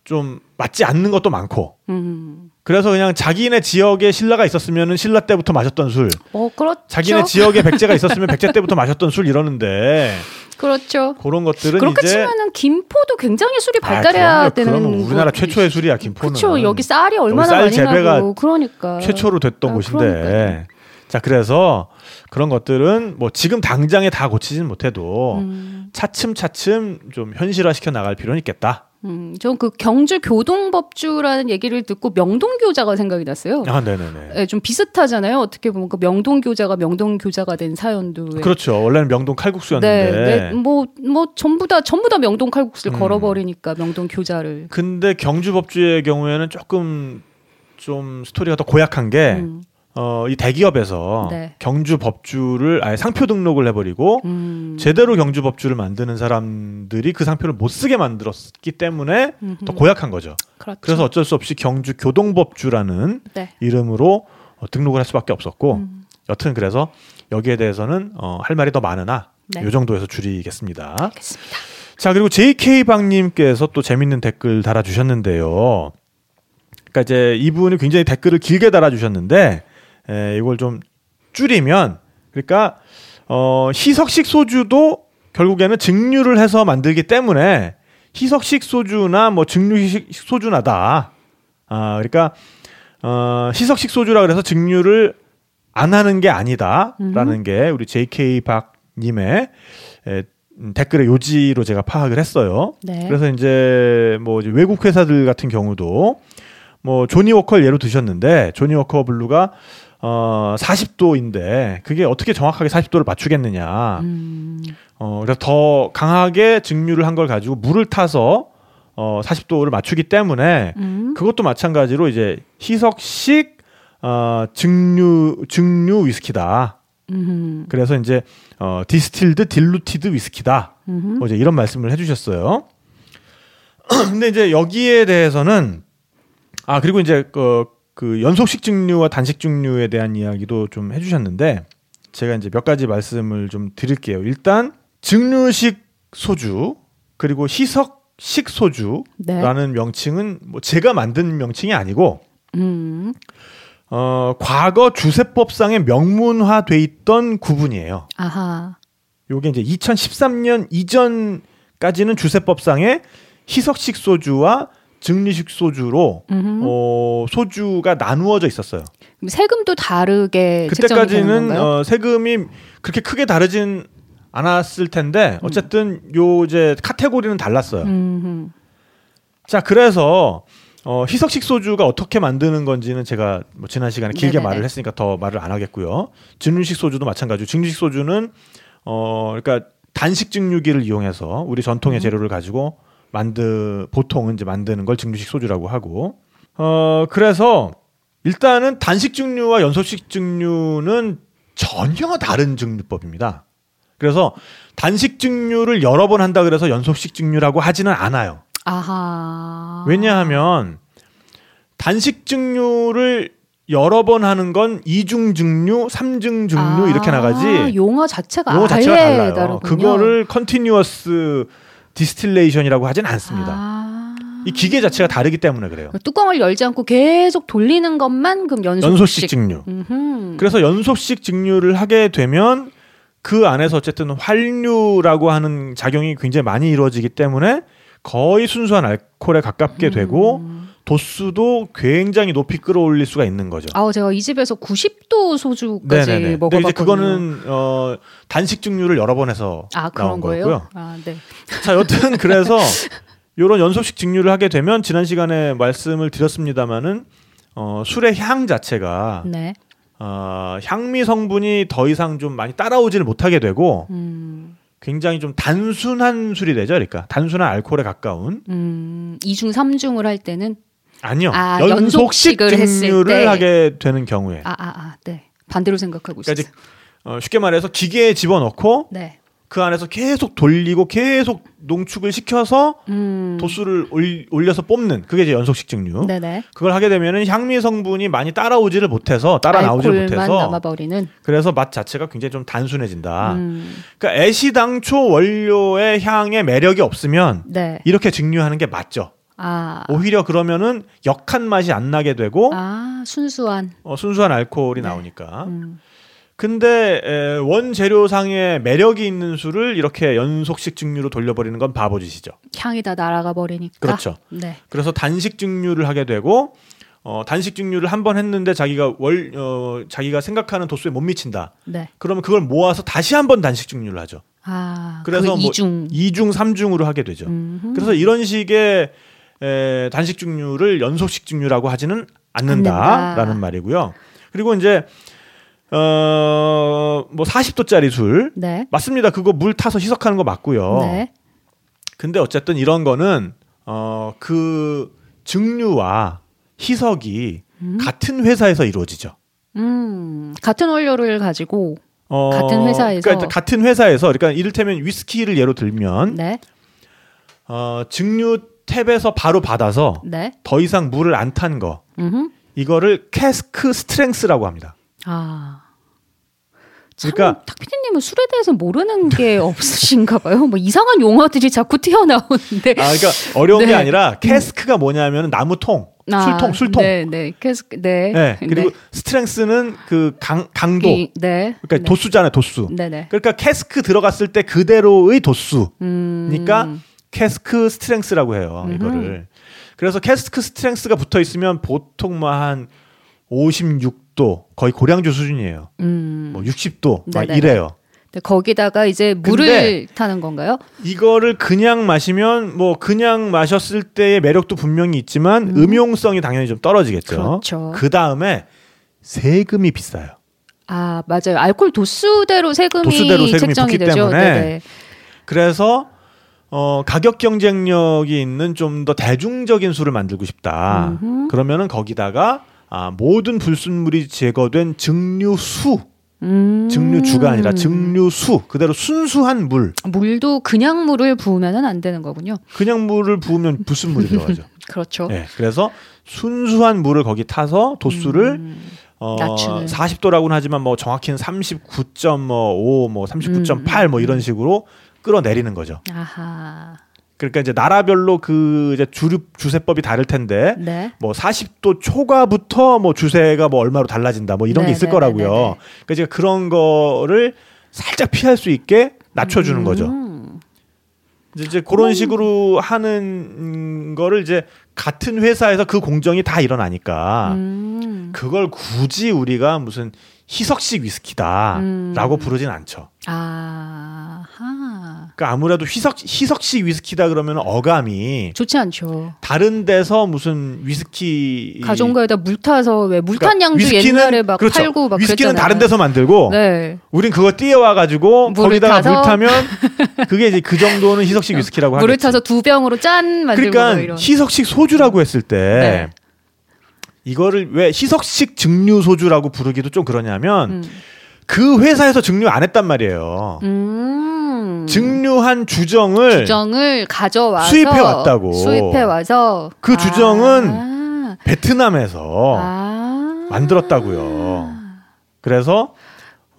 좀 맞지 않는 것도 많고. 음. 그래서 그냥 자기네 지역에 신라가 있었으면은 신라 때부터 마셨던 술, 어, 그렇죠. 자기네 지역에 백제가 있었으면 백제 때부터 마셨던 술 이러는데 그렇죠. 그런 것들은 그렇게 이제 치면은 김포도 굉장히 술이 아, 발달해야 그럼요. 되는 그러면 우리나라 거- 최초의 술이야 김포는. 그렇죠. 여기 쌀이 얼마나 쌀 많이 재배가 나고 그러니까 최초로 됐던 아, 곳인데. 그러니까요. 자, 그래서 그런 것들은 뭐 지금 당장에 다 고치진 못해도 음, 차츰차츰 좀 현실화 시켜 나갈 필요는 있겠다. 음, 전 그 경주 교동법주라는 얘기를 듣고 명동교자가 생각이 났어요. 아, 네네네. 예, 좀 비슷하잖아요. 어떻게 보면 그 명동교자가 명동교자가 된 사연도. 왜- 그렇죠. 원래는 명동 칼국수였는데. 네, 네, 뭐, 뭐, 전부 다, 전부 다 명동 칼국수를 음. 걸어버리니까, 명동 교자를. 근데 경주 법주의 경우에는 조금 좀 스토리가 더 고약한 게, 음, 어, 이 대기업에서 네. 경주 법주를 아예 상표 등록을 해버리고, 음, 제대로 경주 법주를 만드는 사람들이 그 상표를 못 쓰게 만들었기 때문에 음흠. 더 고약한 거죠. 그렇죠. 그래서 어쩔 수 없이 경주 교동법주라는 네. 이름으로 어, 등록을 할 수밖에 없었고 음, 여튼 그래서 여기에 대해서는 어, 할 말이 더 많으나 네. 요 정도에서 줄이겠습니다. 알겠습니다. 자 그리고 JK 방님께서 또 재밌는 댓글 달아주셨는데요. 그러니까 이제 이분이 굉장히 댓글을 길게 달아주셨는데 에, 이걸 좀 줄이면 그러니까 어, 희석식 소주도 결국에는 증류를 해서 만들기 때문에 희석식 소주나 뭐 증류식 소주나다. 아 그러니까 어, 희석식 소주라 그래서 증류를 안 하는 게 아니다라는 게 우리 JK 박 님의 에, 음, 댓글의 요지로 제가 파악을 했어요. 네. 그래서 이제 뭐 이제 외국 회사들 같은 경우도 뭐 Johnnie Walker를 예로 드셨는데 Johnnie Walker Blue가 어 40도인데 그게 어떻게 정확하게 40도를 맞추겠느냐. 음, 어 그래서 더 강하게 증류를 한 걸 가지고 물을 타서 어 40도를 맞추기 때문에 음. 그것도 마찬가지로 이제 희석식 어 증류 증류 위스키다. 음. 그래서 이제 어 distilled diluted 위스키다. 음. 뭐 이제 이런 말씀을 해 주셨어요. 근데 이제 여기에 대해서는 아 그리고 이제 그, 그 연속식 증류와 단식 증류에 대한 이야기도 좀 해주셨는데 제가 이제 몇 가지 말씀을 좀 드릴게요. 일단 증류식 소주 그리고 희석식 소주라는 네. 명칭은 뭐 제가 만든 명칭이 아니고 음. 어 과거 주세법상에 명문화돼 있던 구분이에요. 아하. 요게 이제 2013년 이전까지는 주세법상에 희석식 소주와 증리식 소주로 음. 어, 소주가 나누어져 있었어요. 세금도 다르게 그때까지는? 어, 세금이 그렇게 크게 다르진 않았을 텐데 어쨌든 요 이제 카테고리는 달랐어요. 음. 자 그래서 어, 희석식 소주가 어떻게 만드는 건지는 제가 뭐 지난 시간에 길게 네네네. 말을 했으니까 더 말을 안 하겠고요. 증류식 소주도 마찬가지고 증류식 소주는 어 그러니까 단식 증류기를 이용해서 우리 전통의 음. 재료를 가지고 만드 보통은 이제 만드는 걸 증류식 소주라고 하고 어 그래서 일단은 단식 증류와 연속식 증류는 전혀 다른 증류법입니다. 그래서 단식 증류를 여러 번 한다 그래서 연속식 증류라고 하지는 않아요. 아하. 왜냐하면 단식 증류를 여러 번 하는 건 이중 증류, 삼중 증류 이렇게 나가지 아, 용어 자체가 용어 자체가 달라요. 다르군요. 그거를 continuous distillation이라고 하진 않습니다. 아. 이 기계 자체가 다르기 때문에 그래요. 뚜껑을 열지 않고 계속 돌리는 것만 그럼 연속식. 연속식 증류. 음흠. 그래서 연속식 증류를 하게 되면 그 안에서 어쨌든 환류라고 하는 작용이 굉장히 많이 이루어지기 때문에 거의 순수한 알코올에 가깝게 되고 음. 도수도 굉장히 높이 끌어올릴 수가 있는 거죠. 아우 제가 이 집에서 90도 소주까지 네네네. 근데 먹어봤거든요. 이제 그거는 어 단식 증류를 여러 번 해서 아 그런 나온 거예요? 거고요. 아 네. 자, 여튼 그래서 요런 연속식 증류를 하게 되면 지난 시간에 말씀을 드렸습니다마는 어 술의 향 자체가 네. 어 향미 성분이 더 이상 좀 많이 따라오지를 못하게 되고 음, 굉장히 좀 단순한 술이 되죠. 그러니까 단순한 알코올에 가까운 음, 2중 3중을 할 때는 아니요. 아, 연속식 증류를 때. 하게 되는 경우에 아 아 아 네. 반대로 생각하고 그러니까 있었어요. 이제 어, 쉽게 말해서 기계에 집어넣고 네. 그 안에서 계속 돌리고 계속 농축을 시켜서 음. 도수를 올, 올려서 뽑는 그게 이제 연속식 증류. 네네. 그걸 하게 되면은 향미 성분이 많이 따라오지를 못해서 따라 나오지를 못해서 남아버리는. 그래서 맛 자체가 굉장히 좀 단순해진다. 음, 그러니까 애시당초 원료의 향에 매력이 없으면 네. 이렇게 증류하는 게 맞죠. 아. 오히려 그러면은 역한 맛이 안 나게 되고 아 순수한. 어, 순수한 알코올이 네. 나오니까. 음. 근데 에, 원재료상의 매력이 있는 술을 이렇게 연속식 증류로 돌려버리는 건 바보짓이죠. 향이 다 날아가 버리니까. 그렇죠. 네. 그래서 단식 증류를 하게 되고 어, 단식 증류를 한 번 했는데 자기가 월 어, 자기가 생각하는 도수에 못 미친다. 네. 그러면 그걸 모아서 다시 한 번 단식 증류를 하죠. 아. 그래서 그뭐 이중. 2중, 3중으로 하게 되죠. 음흠. 그래서 이런 식의 에, 단식 증류를 연속 식 증류라고 하지는 않는다라는 않는다. 말이고요. 그리고 이제 어뭐 40도짜리 술 네. 맞습니다. 그거 물 타서 희석하는 거 맞고요. 네. 근데 어쨌든 이런 거는 어그 증류와 희석이 음. 같은 회사에서 이루어지죠. 음. 같은 원료를 가지고. 어, 같은 회사에서? 그러니까 같은 회사에서 그러니까 이를테면 위스키를 예로 들면 네. 어 증류탑에서 바로 받아서 네. 더 이상 물을 안 탄 거. 음. 이거를 cask strength라고 합니다. 아. 참, 그러니까 탁피디님은 술에 대해서 모르는 게 없으신가 봐요. 뭐 이상한 용어들이 자꾸 튀어나오는데. 아 그러니까 어려운 게 네. 아니라 cask가 뭐냐면 나무통, 아, 술통, 술통. 네, 네. 계속 네. 네. 그리고 strength는 그 강, 강도. 이- 네. 그러니까 네. 도수잖아요, 도수. 네, 네. 그러니까 cask 들어갔을 때 그대로의 도수. 음. 그러니까 cask strength라고 해요. 음흠. 이거를. 그래서 cask strength가 붙어 있으면 보통 뭐한 56도 거의 고량주 수준이에요. 음. 뭐 60도 막 네네네. 이래요. 네, 거기다가 이제 물을 타는 건가요? 이거를 그냥 마시면 뭐 그냥 마셨을 때의 매력도 분명히 있지만 음용성이 당연히 좀 떨어지겠죠. 그렇죠. 그 다음에 세금이 비싸요. 아 맞아요. 알코올 도수대로 세금이, 도수대로 세금이 책정이 되죠. 때문에 네네. 그래서 어, 가격 경쟁력이 있는 좀 더 대중적인 술을 만들고 싶다. 음흠. 그러면은 거기다가 아, 모든 불순물이 제거된 증류수, 음. 증류주가 아니라 증류수, 그대로 순수한 물. 물도 그냥 물을 부으면은 안 되는 거군요. 그냥 물을 부으면 불순물이 들어가죠. 그렇죠. 네, 그래서 순수한 물을 거기 타서 도수를 음. 어, 낮추는. 40도라고는 하지만 뭐 정확히는 39.5, 뭐 39.8, 음, 뭐 이런 식으로 끌어내리는 거죠. 아하. 그러니까 이제 나라별로 그 이제 주류 주세법이 다를 텐데 네. 뭐 40도 초과부터 뭐 주세가 뭐 얼마로 달라진다 뭐 이런 게 네, 있을 네, 거라고요. 네, 네. 그러니까 제가 그런 거를 살짝 피할 수 있게 낮춰주는 거죠. 음. 이제, 이제 그런 식으로 하는 거를 이제 같은 회사에서 그 공정이 다 일어나니까 음. 그걸 굳이 우리가 무슨 희석식 위스키다라고 음. 부르진 않죠. 아하. 그러니까 아무래도 희석 희석식 위스키다 그러면 어감이 좋지 않죠. 다른 데서 무슨 위스키 가정가에다 물 타서 왜 물탄 그러니까 양주 위스키는- 옛날에 막 그렇죠. 팔고 막 위스키는 그랬잖아요. 다른 데서 만들고 네. 우린 그거 띄어와 가지고 거기다가 타서 물 타면 그게 이제 그 정도는 희석식 위스키라고 하겠지. 물을 타서 두 병으로 짠 만들고 그러니까 막 이런. 희석식 소주라고 했을 때 네. 이거를 왜 희석식 증류 소주라고 부르기도 좀 그러냐면 음. 그 회사에서 증류 안 했단 말이에요. 음. 증류한 주정을 주정을 가져와서 수입해 왔다고. 수입해 와서 그 주정은 아. 베트남에서 아. 만들었다고요. 그래서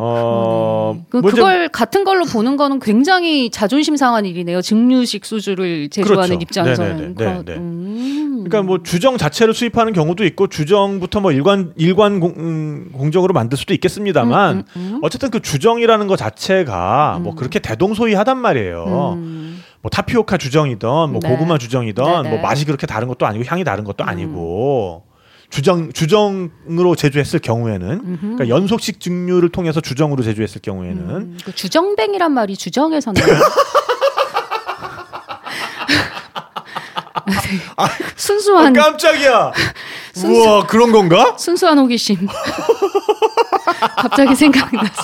어그뭐 좀- 그걸 같은 걸로 보는 거는 굉장히 자존심 상한 일이네요. 증류식 소주를 제조하는 그렇죠. 입장에서는. 네네네. 그런- 네네. 음. 그러니까 뭐 주정 자체를 수입하는 경우도 있고 주정부터 뭐 일관 일관 공, 음, 공정으로 만들 수도 있겠습니다만 음, 음, 음. 어쨌든 그 주정이라는 거 자체가 뭐 그렇게 대동소이하단 말이에요. 음. 뭐 타피오카 주정이든 뭐 네. 고구마 주정이든 네네. 뭐 맛이 그렇게 다른 것도 아니고 향이 다른 것도 음. 아니고 주정 주정으로 제조했을 경우에는. 그러니까 연속식 증류를 통해서 주정으로 제조했을 경우에는 음, 그 주정뱅이란 말이 주정에서 나요. 순수한 어, 깜짝이야. 순수- 우와 그런 건가? 순수한 호기심. 갑자기 생각이 나서.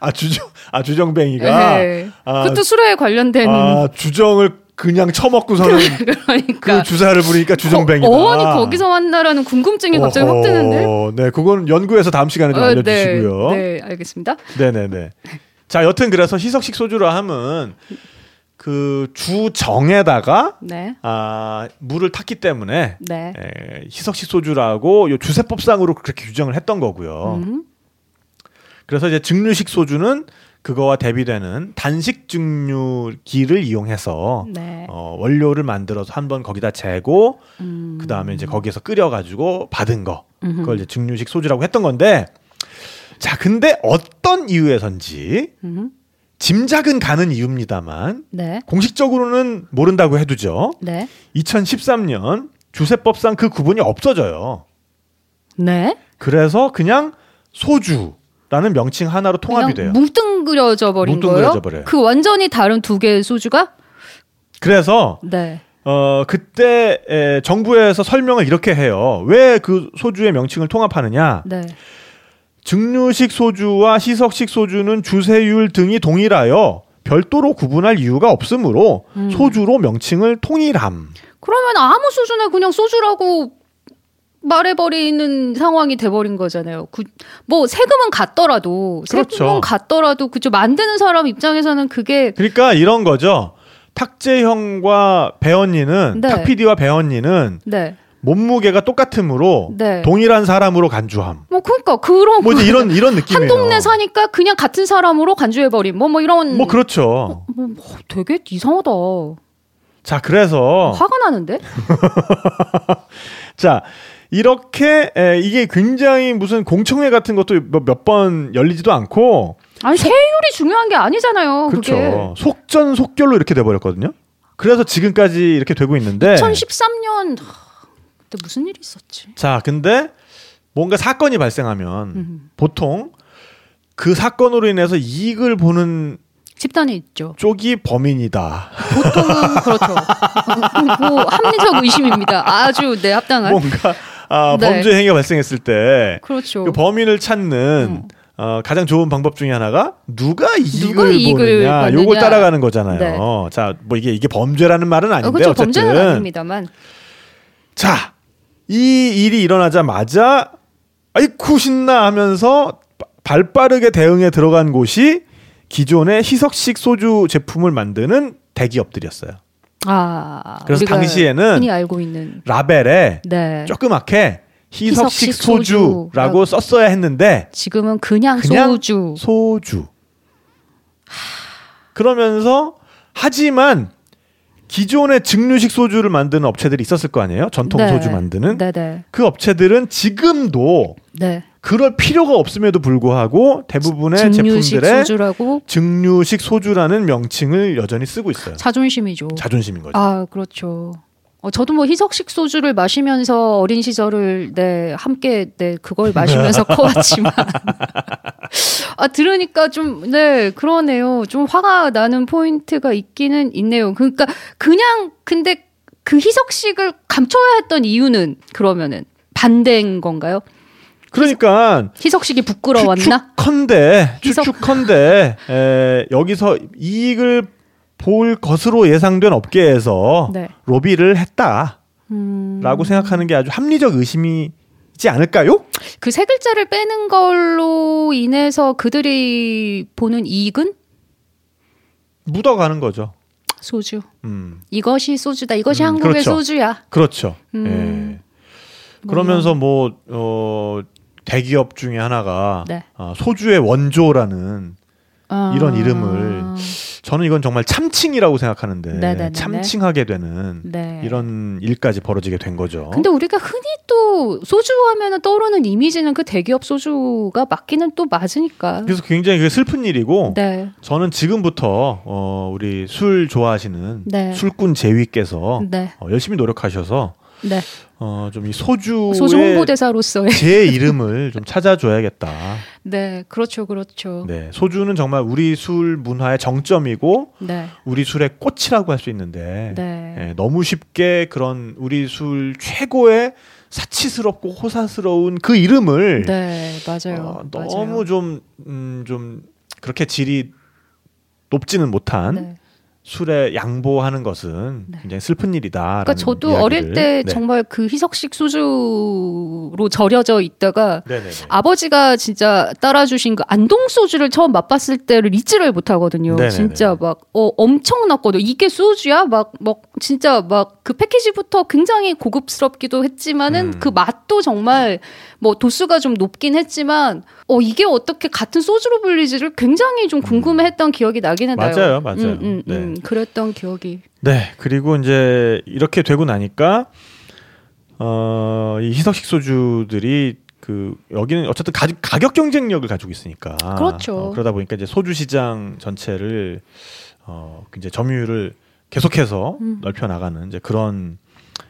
아 주정 아 주정뱅이가 네. 아, 그것도 술에 관련된 아 주정을 그냥 처먹고서는 그러니까 그 주사를 부리니까 주정뱅이다. 어, 어원이 거기서 왔나라는 궁금증이 갑자기 확 드는데. 어허, 네, 그건 연구해서 다음 시간에 좀 어, 알려주시고요. 네, 네, 알겠습니다. 네, 네, 네. 자, 여튼 그래서 희석식 소주라 함은 그 주정에다가 네, 아, 물을 탔기 때문에 네. 에, 희석식 소주라고 요 주세법상으로 그렇게 규정을 했던 거고요. 음, 그래서 이제 증류식 소주는 그거와 대비되는 단식 증류기를 이용해서 네. 어, 원료를 만들어서 한 번 거기다 재고 음, 그 다음에 이제 거기에서 끓여가지고 받은 거 음흠. 그걸 이제 증류식 소주라고 했던 건데 자 근데 어떤 이유에선지 음, 짐작은 가는 이유입니다만 네, 공식적으로는 모른다고 해두죠. 네, 2013년 주세법상 그 구분이 없어져요. 네. 그래서 그냥 소주 라는 명칭 하나로 통합이 돼요. 뭉뚱그려져 버린 뭉뚱그려져 거예요. 버려요. 그 완전히 다른 두 개의 소주가 그래서 네. 어 그때 에, 정부에서 설명을 이렇게 해요. 왜 그 소주의 명칭을 통합하느냐? 네. 증류식 소주와 희석식 소주는 주세율 등이 동일하여 별도로 구분할 이유가 없으므로 음. 소주로 명칭을 통일함. 그러면 아무 수준에 그냥 소주라고 말해버리는 상황이 돼버린 거잖아요. 그, 뭐 세금은 같더라도 그렇죠. 세금은 같더라도 그죠 만드는 사람 입장에서는 그게 그러니까 이런 거죠. 탁재형과 배언니는 네. 탁PD와 배언니는 네, 몸무게가 똑같으므로 네. 동일한 사람으로 간주함. 뭐 그러니까 그런 뭐 이런 이런 느낌이에요. 한 동네 사니까 그냥 같은 사람으로 간주해 버림. 뭐뭐 이런. 뭐 그렇죠. 뭐, 뭐 되게 이상하다. 자 그래서 화가 나는데? 자 이렇게 에, 이게 굉장히 무슨 공청회 같은 것도 뭐몇번 열리지도 않고 아니 세율이 중요한 게 아니잖아요. 그렇죠. 속전속결로 이렇게 돼버렸거든요. 그래서 지금까지 이렇게 되고 있는데 2013년 그때 무슨 일이 있었지? 자 근데 뭔가 사건이 발생하면 음. 보통 그 사건으로 인해서 이익을 보는 집단이 있죠. 쪽이 범인이다. 보통은 그렇죠. 뭐 합리적 의심입니다. 아주 네 합당한. 뭔가 아, 네. 범죄 행위가 발생했을 때 그렇죠. 그 범인을 찾는 음. 어, 가장 좋은 방법 중에 하나가 누가 이익을, 누가 이익을 보느냐. 요걸 따라가는 거잖아요. 네. 자, 뭐 이게 이게 범죄라는 말은 아닌데 어, 그렇죠. 어쨌든 범죄는 아닙니다만. 자, 이 일이 일어나자마자 아이쿠 신나 하면서 바- 발빠르게 대응에 들어간 곳이 기존의 희석식 소주 제품을 만드는 대기업들이었어요. 아, 그래서 당시에는 흔히 알고 있는 라벨에 네. 조그맣게 희석식 희석식 소주라고 소주라고. 썼어야 했는데 지금은 그냥, 그냥 소주. 소주. 그러면서 하지만 기존의 증류식 소주를 만드는 업체들이 있었을 거 아니에요? 전통 네. 소주 만드는 네, 네. 그 업체들은 지금도 네. 그럴 필요가 없음에도 불구하고 대부분의 증류식 제품들의 소주라고 증류식 소주라는 명칭을 여전히 쓰고 있어요. 자존심이죠. 자존심인 거죠. 아, 그렇죠. 어, 저도 뭐 희석식 소주를 마시면서 어린 시절을 네 함께 네 그걸 마시면서 커왔지만 아 들으니까 좀 네 그러네요 좀 화가 나는 포인트가 있기는 있네요 그러니까 그냥 근데 그 희석식을 감춰야 했던 이유는 그러면은 반대인 건가요 그러니까 희석식이 부끄러웠나 추측컨대 희석- 추측컨대 에, 여기서 이익을 볼 것으로 예상된 업계에서 네 로비를 했다라고 음, 생각하는 게 아주 합리적 의심이지 않을까요? 그 세 글자를 빼는 걸로 인해서 그들이 보는 이익은 묻어가는 거죠. 소주 음, 이것이 소주다. 이것이 음, 한국의 그렇죠. 소주야. 그렇죠. 음. 예. 그러면서 뭐 어, 대기업 중에 하나가 네. 아, 소주의 원조라는 아. 이런 이름을 저는 이건 정말 참칭이라고 생각하는데 네네네네. 참칭하게 되는 네. 이런 일까지 벌어지게 된 거죠. 근데 우리가 흔히 또 소주 하면은 떠오르는 이미지는 그 대기업 소주가 맞기는 또 맞으니까. 그래서 굉장히 그게 슬픈 일이고 네. 저는 지금부터 어, 우리 술 좋아하시는 네. 술꾼 제위께서 네. 어, 열심히 노력하셔서 네. 어, 좀 이 소주의 소주 홍보대사로서의 제 이름을 좀 찾아줘야겠다. 네. 그렇죠. 그렇죠. 네. 네, 소주는 정말 우리 술 문화의 정점이고 우리 술의 꽃이라고 할 수 있는데 네. 예, 너무 쉽게 그런 우리 술 최고의 사치스럽고 호사스러운 그 이름을 네. 맞아요. 어, 맞아요. 너무 좀, 음, 좀 그렇게 질이 높지는 못한 네. 술에 양보하는 것은 네. 굉장히 슬픈 일이다. 그러니까 저도 어릴 때 정말 그 희석식 소주로 절여져 있다가 네네네. 아버지가 진짜 따라주신 그 안동 소주를 처음 맛봤을 때를 잊지를 못하거든요. 네네네. 진짜 막 어, 엄청났거든요. 이게 소주야? 막, 막 진짜 막 그 패키지부터 굉장히 고급스럽기도 했지만은 음. 그 맛도 정말 뭐 도수가 좀 높긴 했지만 어 이게 어떻게 같은 소주로 불리지를 굉장히 좀 궁금해했던 기억이 나기는 나요. 음. 맞아요, 맞아요. 음, 음, 음. 그랬던 기억이. 네, 그리고 이제 이렇게 되고 나니까 어, 이 희석식 소주들이 그 여기는 어쨌든 가, 가격 경쟁력을 가지고 있으니까 그렇죠. 어, 그러다 보니까 이제 소주 시장 전체를 어, 이제 점유율을 계속해서 음. 넓혀 나가는 이제 그런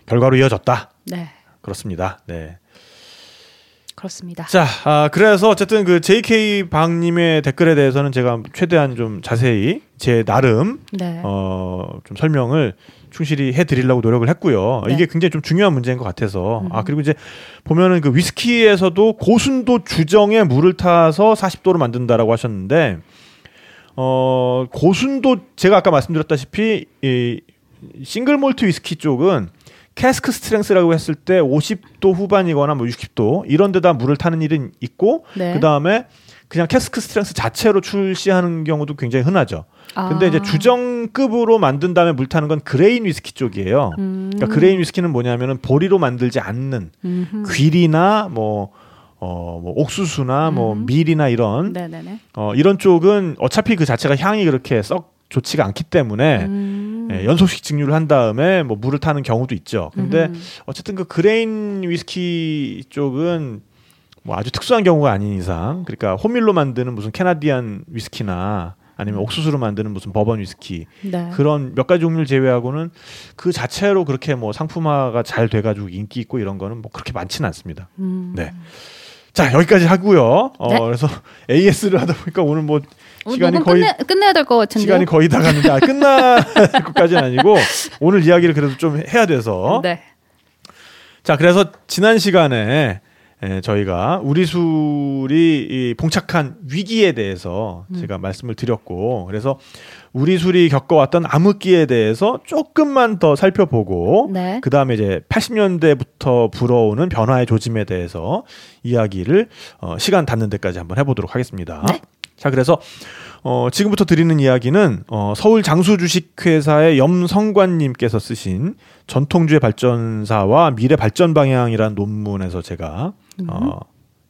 결과로 이어졌다. 네. 그렇습니다. 네. 그렇습니다. 자, 아, 그래서 어쨌든 그 JK 방님의 댓글에 대해서는 제가 최대한 좀 자세히 제 나름 네. 어, 좀 설명을 충실히 해드리려고 노력을 했고요. 네. 이게 굉장히 좀 중요한 문제인 것 같아서. 음. 아, 그리고 이제 보면은 그 위스키에서도 고순도 주정에 물을 타서 40도로 만든다라고 하셨는데, 어, 고순도 제가 아까 말씀드렸다시피, 이 싱글 몰트 위스키 쪽은 cask strength라고 했을 때 50도 후반이거나 뭐 60도 이런 데다 물을 타는 일은 있고, 네. 그 다음에 그냥 cask strength 자체로 출시하는 경우도 굉장히 흔하죠. 근데 아. 이제 주정급으로 만든 다음에 물 타는 건 그레인 위스키 쪽이에요. 음. 그러니까 그레인 위스키는 뭐냐면은 보리로 만들지 않는 음흠. 귀리나 뭐, 어, 뭐 옥수수나 뭐 음. 밀이나 이런 네네네. 어, 이런 쪽은 어차피 그 자체가 향이 그렇게 썩 좋지가 않기 때문에 음. 예, 연속식 증류를 한 다음에 뭐 물을 타는 경우도 있죠. 근데 음흠. 어쨌든 그 그레인 위스키 쪽은 뭐 아주 특수한 경우가 아닌 이상 그러니까 호밀로 만드는 무슨 Canadian 위스키나 아니면 옥수수로 만드는 무슨 버번 위스키 네. 그런 몇 가지 종류를 제외하고는 그 자체로 그렇게 뭐 상품화가 잘 돼가지고 인기 있고 이런 거는 뭐 그렇게 많지는 않습니다. 음. 네. 자 여기까지 하고요. 어, 네. 그래서 AS를 하다 보니까 오늘 뭐 시간이 거의 끝내, 끝내야 될 것 같은데요. 시간이 거의 다 갔는데 아, 끝날 것까지는 아니고 오늘 이야기를 그래도 좀 해야 돼서 네. 자 그래서 지난 시간에 에, 저희가 우리 술이 이 봉착한 위기에 대해서 음. 제가 말씀을 드렸고 그래서 우리 술이 겪어왔던 암흑기에 대해서 조금만 더 살펴보고 네. 그 다음에 이제 80년대부터 불어오는 변화의 조짐에 대해서 이야기를 어, 시간 닿는 데까지 한번 해보도록 하겠습니다. 네. 자, 그래서 어, 지금부터 드리는 이야기는 어, 서울 장수주식회사의 염성관님께서 쓰신 전통주의 발전사와 미래 발전 방향이라는 논문에서 제가 어,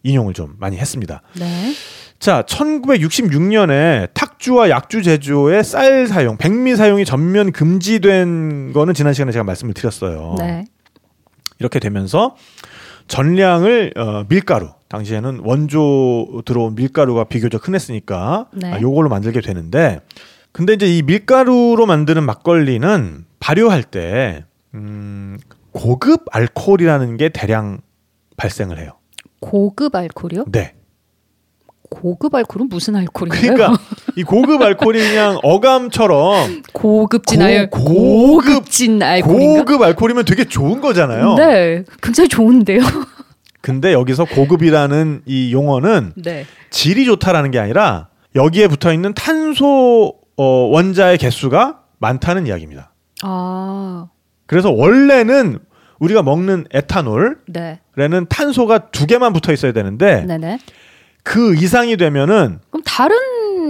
인용을 좀 많이 했습니다. 네. 자, 1966년에 탁주와 약주 제조의 쌀 사용, 백미 사용이 전면 금지된 거는 지난 시간에 제가 말씀을 드렸어요. 네. 이렇게 되면서 전량을 어, 밀가루, 당시에는 원조 들어온 밀가루가 비교적 흔했으니까 네. 아, 요걸로 만들게 되는데 근데 이제 이 밀가루로 만드는 막걸리는 발효할 때 음, 고급 알코올이라는 게 대량 발생을 해요. 고급 알코올이요? 네. 고급 알코올은 무슨 알코올인가요? 그러니까 이 고급 알코올이 그냥 어감처럼 고급진 고- 알 고급- 고급진 알코올인가? 고급 알코올이면 되게 좋은 거잖아요. 네, 굉장히 좋은데요. 근데 여기서 고급이라는 이 용어는 네. 질이 좋다라는 게 아니라 여기에 붙어 있는 탄소 어, 원자의 개수가 많다는 이야기입니다. 아, 그래서 원래는 우리가 먹는 에탄올에는 네, 탄소가 두 개만 붙어 있어야 되는데 네네. 그 이상이 되면은 그럼 다른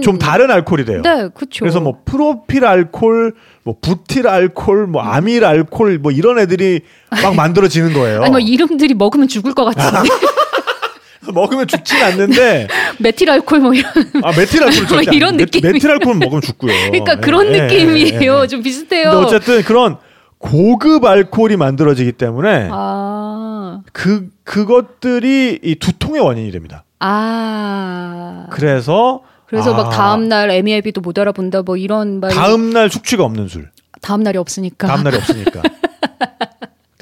좀 다른 알코올이 돼요. 네, 그렇죠. 그래서 뭐 프로필 알코올, 뭐 부틸 알코올, 뭐 아밀 알코올 뭐 이런 애들이 막 만들어지는 거예요. 아니 뭐 이름들이 먹으면 죽을 것 같은데 먹으면 죽진 않는데 메틸 알코올 뭐 이런 아 메틸 알코올 뭐 이런 느낌이- 메틸 알코올 먹으면 죽고요. 그러니까 예, 그런 예, 느낌이에요. 예, 예. 좀 비슷해요. 근데 어쨌든 그런 고급 알코올이 만들어지기 때문에 아, 그 그것들이 이 두통의 원인이 됩니다. 아. 그래서 그래서 막 아, 다음 날 MEIB도 못 알아본다 뭐 이런 말 다음 날 숙취가 없는 술. 다음 날이 없으니까. 다음 날이 없으니까.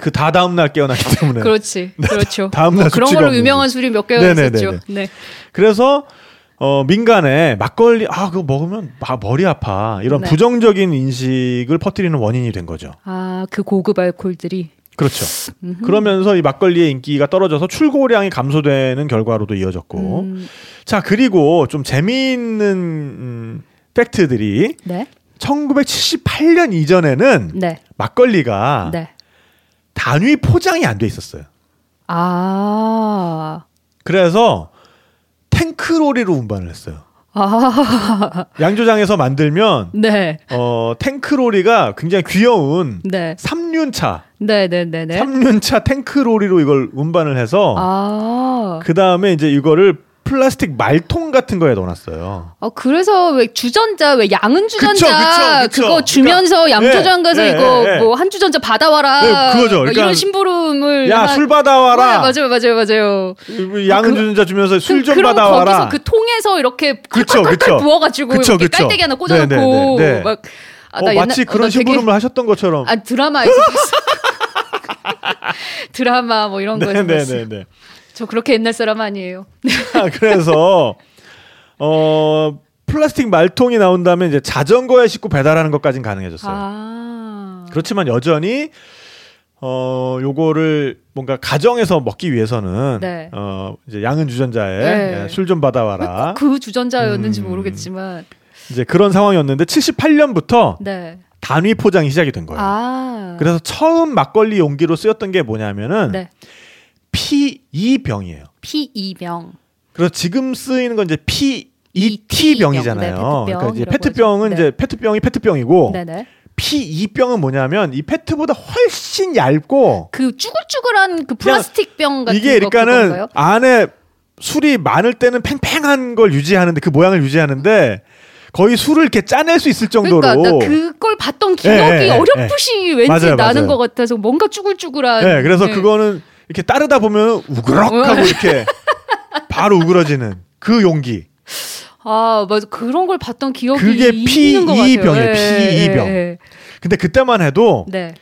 그 다 다음 날 깨어나기 때문에. 그렇지. 그렇죠. 다음 날 뭐 그런 걸로 유명한 술이 몇 개가. 있었죠. 네. 그래서 어 민간에 막걸리 아 그거 먹으면 막 머리 아파 이런 네. 부정적인 인식을 퍼뜨리는 원인이 된 거죠. 아, 그 고급 알코올들이 그렇죠. 그러면서 이 막걸리의 인기가 떨어져서 출고량이 감소되는 결과로도 이어졌고. 음, 자 그리고 좀 재미있는 음, 팩트들이 네. 1978년 이전에는 네. 막걸리가 네. 단위 포장이 안 돼 있었어요. 아. 그래서 탱크로리로 운반을 했어요. 아. 양조장에서 만들면 네. 어, 탱크로리가 굉장히 귀여운 네. 3륜차, 네, 네, 네, 네. 3륜차 탱크로리로 이걸 운반을 해서 아. 그 다음에 이제 이거를 플라스틱 말통 같은 거에 넣어놨어요. 어, 그래서 왜 주전자, 왜 양은 주전자 그쵸, 그쵸, 그쵸. 거 주면서 그러니까, 양조장 가서 예, 이거 예, 예. 뭐한 주전자 받아와라. 네, 그거죠. 뭐 그러니까 이런 심부름을. 야, 한- 술 받아와라. 네, 맞아요, 맞아요, 맞아요. 양은 그- 주전자 주면서 술좀 그럼 받아와라. 거기서 그 통에서 이렇게 그쵸, 그쵸. 부어가지고 그쵸, 이렇게 그쵸. 깔때기 하나 꽂아놓고 네, 네, 네, 네. 막 아, 어, 나 마치 옛날- 그런 나 되게- 심부름을 하셨던 것처럼. 아 드라마에서. 드라마 뭐 이런 거에서 봤어. 네네네. 저 그렇게 옛날 사람 아니에요. 그래서 어 플라스틱 말통이 나온 다음에 이제 자전거에 싣고 배달하는 것까진 가능해졌어요. 아. 그렇지만 여전히 어 요거를 뭔가 가정에서 먹기 위해서는 네. 어 이제 양은 주전자에 네. 술좀 받아와라. 그 주전자였는지 음. 모르겠지만 이제 그런 상황이었는데 78년부터 네. 단위 포장이 시작이 된 거예요. 아. 그래서 처음 막걸리 용기로 쓰였던 게 뭐냐면은 네. P2병이에요. P2병. 그래서 지금 쓰이는 건 이제 ET P2 병. 병이잖아요. 네, 페트병 그러니까 이제 페트병은 하죠. 이제 페트병이 페트병이고 네네. P2병은 뭐냐면 이 페트보다 훨씬 얇고 그 쭈글쭈글한 그 플라스틱 병 같은 이게 거 그러니까는 그건가요? 안에 술이 많을 때는 팽팽한 걸 유지하는데 그 모양을 유지하는데 거의 술을 이렇게 짜낼 수 있을 정도로 그러니까 나 그걸 봤던 기억이 예, 예, 예, 어렴풋이 왠지 맞아요, 나는 맞아요. 것 같아서 뭔가 쭈글쭈글한. 네, 그래서 네. 그거는 이렇게 따르다 보면 우그럭하고 이렇게 바로 우그러지는 그 용기. 아 맞아 그런 걸 봤던 기억이 그게 있는 것 P2 같아요. 병이에요, 예, P2 병. 예, 예. 근데 그때만 해도 네.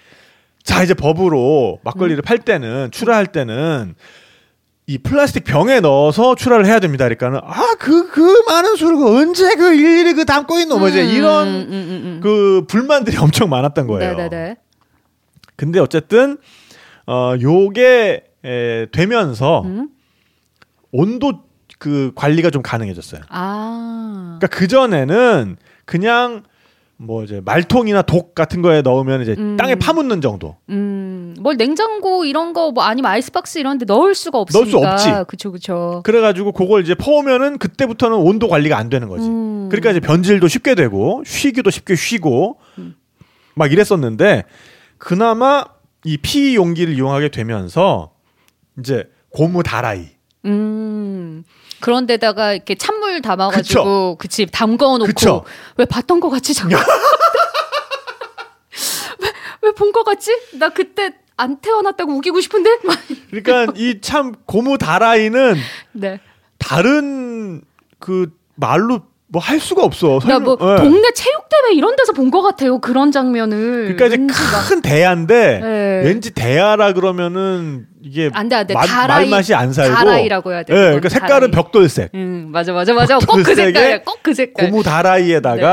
자 이제 법으로 막걸리를 팔 때는 출하할 때는 이 플라스틱 병에 넣어서 출하를 해야 됩니다. 그러니까는 아그그 많은 술을 그 언제 그 일일이 그 담고 있노 뭐지 음, 이런 음, 음, 음. 그 불만들이 엄청 많았던 거예요. 네네네. 근데 어쨌든 어 요게 에, 되면서 음? 온도 그 관리가 좀 가능해졌어요. 아. 그러니까 그 전에는 그냥 뭐 이제 말통이나 독 같은 거에 넣으면 이제 음. 땅에 파묻는 정도. 음, 뭘 냉장고 이런 거 뭐 아니면 아이스박스 이런 데 넣을 수가 없으니까. 넣을 수 없지. 그쵸 그쵸. 그래 가지고 그걸 이제 퍼오면은 그때부터는 온도 관리가 안 되는 거지. 음. 그러니까 이제 변질도 쉽게 되고 쉬기도 쉽게 쉬고 음. 막 이랬었는데 그나마 이 피 용기를 이용하게 되면서 이제 고무 다라이 음. 그런 데다가 이렇게 찬물 담아가지고 그치 담궈 놓고. 왜 봤던 거 같지 잠깐 왜본거 같지 나 그때 안 태어났다고 우기고 싶은데 막 그러니까 이 참 고무 다라이는 네. 다른 그 말로 뭐 할 수가 없어. 나뭐 설명- 예. 동네 체육대회 이런 데서 본 것 같아요 그런 장면을 그러니까 이제 큰 대야인데 네. 왠지 대야라 그러면은 이게 안 돼, 안 돼. 말, 다라이- 맛이 안 살고 다라이라고 해야 돼, 예, 그건 그러니까 색깔은 다라이. 벽돌색. 음 맞아 맞아 맞아 꼭 그 색깔이야 꼭그 색깔 고무 다라이에다가 네,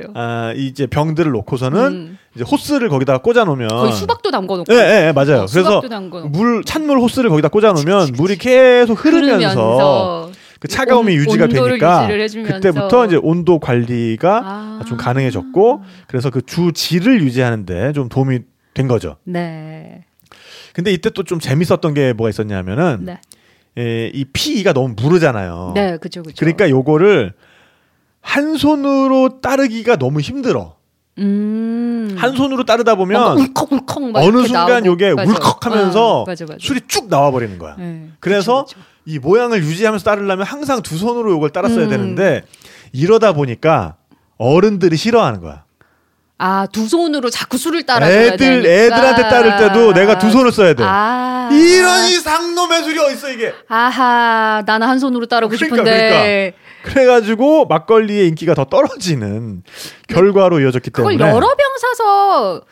맞아요. 아, 이제 병들을 놓고서는 음. 이제 호스를 거기다가 꽂아 놓으면 거의 수박도 담궈 놓고 예, 예, 예, 맞아요. 어, 그래서 물 찬물 호스를 거기다 꽂아 놓으면 물이 계속 흐르면서 그 차가움이 온- 유지가 되니까. 그때부터 이제 온도 관리가 아. 좀 가능해졌고 그래서 그 주질을 유지하는데 좀 도움이 된 거죠. 네. 근데 이때 또 좀 재밌었던 게 뭐가 있었냐면은 네. 에, 이 피가 너무 무르잖아요. 네, 그죠, 그죠. 그러니까 요거를 한 손으로 따르기가 너무 힘들어. 음. 한 손으로 따르다 보면 울컥울컥 막 어느 순간 나오고. 요게 맞아. 울컥하면서 어, 맞아, 맞아. 술이 쭉 나와 버리는 거야. 네, 그래서 그쵸, 그쵸. 이 모양을 유지하면서 따르려면 항상 두 손으로 요걸 따랐어야 음. 되는데 이러다 보니까 어른들이 싫어하는 거야. 아, 두 손으로 자꾸 술을 따라줘야 애들 되니까. 애들한테 따를 때도 내가 두 손을 써야 돼. 아. 이런 이 상놈의 술이 어딨어 이게. 아하, 나는 한 손으로 따르고 그러니까, 싶은데. 그래가지고 막걸리의 인기가 더 떨어지는 결과로 이어졌기 그걸 때문에 여러 병 사서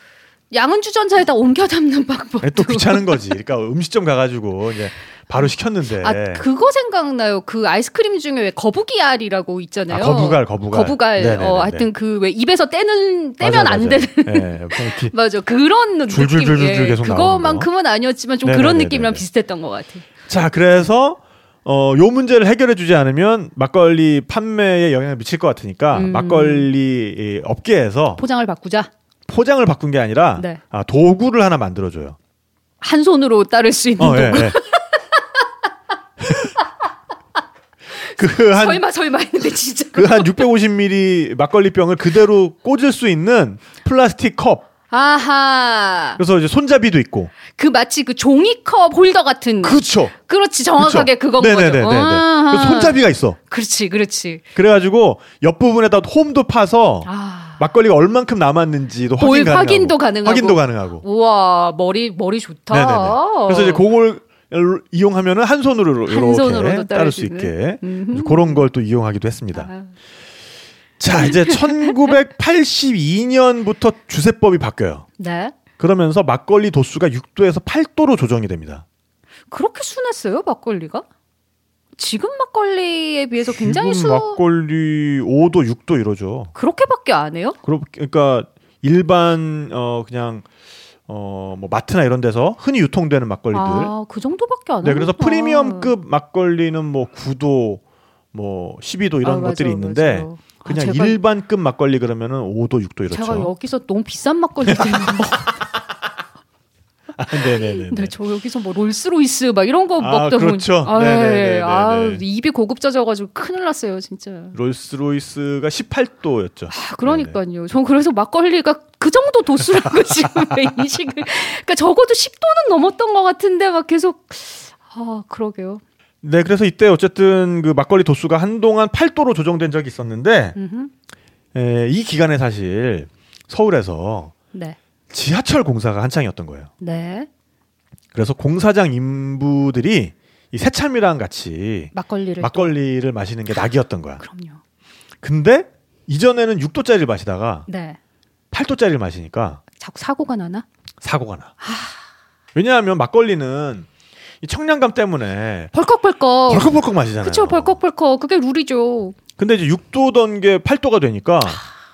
양은 주전자에다 옮겨 담는 방법. 아니, 또 귀찮은 거지. 그러니까 음식점 가가지고 이제 바로 시켰는데. 아, 그거 생각나요. 그 아이스크림 중에 왜 거북이 알이라고 있잖아요. 아, 거북알, 거북알. 거북알. 네네네네. 어, 하여튼 그 왜 입에서 떼는 떼면 맞아요, 안 맞아요. 되는. 예, 뭐 이렇게 맞아. 그런 줄줄줄줄줄 느낌. 예, 계속 그거만큼은 아니었지만 좀 네네네네. 그런 느낌이랑 비슷했던 것 같아. 자, 그래서 어, 요 문제를 해결해 주지 않으면 막걸리 판매에 영향을 미칠 것 같으니까 음. 막걸리 이 업계에서 포장을 바꾸자. 포장을 바꾼 게 아니라 네. 아, 도구를 하나 만들어 줘요. 한 손으로 따를 수 있는 어, 예, 도구. 예. 그한 설마 설마 했는데 진짜. 그한 650ml 막걸리 병을 그대로 꽂을 수 있는 플라스틱 컵. 아하. 그래서 이제 손잡이도 있고. 그 마치 그 종이컵 홀더 같은. 그렇죠. 그렇지 정확하게 그쵸? 그건 네네네네네. 거죠. 그래서 손잡이가 있어. 그렇지, 그렇지. 그래가지고 옆 부분에다 홈도 파서 아. 막걸리가 얼만큼 남았는지도 볼 확인 가능하고. 확인도 가능하고. 확인도 가능하고. 우와 머리 머리 좋다. 네네네. 그래서 이제 그걸 이용하면은 한 손으로 한 이렇게 따를 수수 있게 음흠. 그런 걸 또 이용하기도 했습니다. 아, 자 이제 1982년부터 주세법이 바뀌어요. 네. 그러면서 막걸리 도수가 6도에서 8도로 조정이 됩니다. 그렇게 순했어요 막걸리가? 지금 막걸리에 비해서 굉장히 지금 수 막걸리 5도, 6도 이러죠. 그렇게밖에 안 해요? 그러- 그러니까 일반 어 그냥 어 뭐 마트나 이런 데서 흔히 유통되는 막걸리들. 아, 그 정도밖에 안 네. 그래서 프리미엄급 막걸리는 뭐 9도, 뭐 12도 이런 아, 것들이 맞아요, 있는데 맞아요. 아, 그냥 제가- 일반급 막걸리 그러면은 5도, 6도 이렇죠. 제가 여기서 너무 비싼 막걸리. 아, 네네네. 네, 저 여기서 뭐 롤스로이스 막 이런 거 아, 보니 그렇죠. 아, 네네네네네. 아, 입이 고급져져가지고 큰일 났어요, 진짜. 롤스로이스가 18도였죠. 아, 그러니까요. 전 그래서 막걸리가 그 정도 도수라고 지금 왜 인식을. 그러니까 적어도 10도는 넘었던 것 같은데 막 계속. 아, 그러게요. 네, 그래서 이때 어쨌든 그 막걸리 도수가 한동안 8도로 조정된 적이 있었는데 음흠. 에, 이 기간에 사실 서울에서 네. 지하철 공사가 한창이었던 거예요. 네. 그래서 공사장 인부들이 이 새참이랑 같이 막걸리를. 막걸리를 마시는 게 낙이었던 거야. 또- 그럼요. 근데 이전에는 6도짜리를 마시다가 네. 8도짜리를 마시니까 자꾸 사고가 나나? 사고가 나. 왜냐하면 막걸리는 이 청량감 때문에 벌컥벌컥. 벌컥벌컥 마시잖아요. 그쵸, 벌컥벌컥. 그게 룰이죠. 근데 이제 6도던 게 8도가 되니까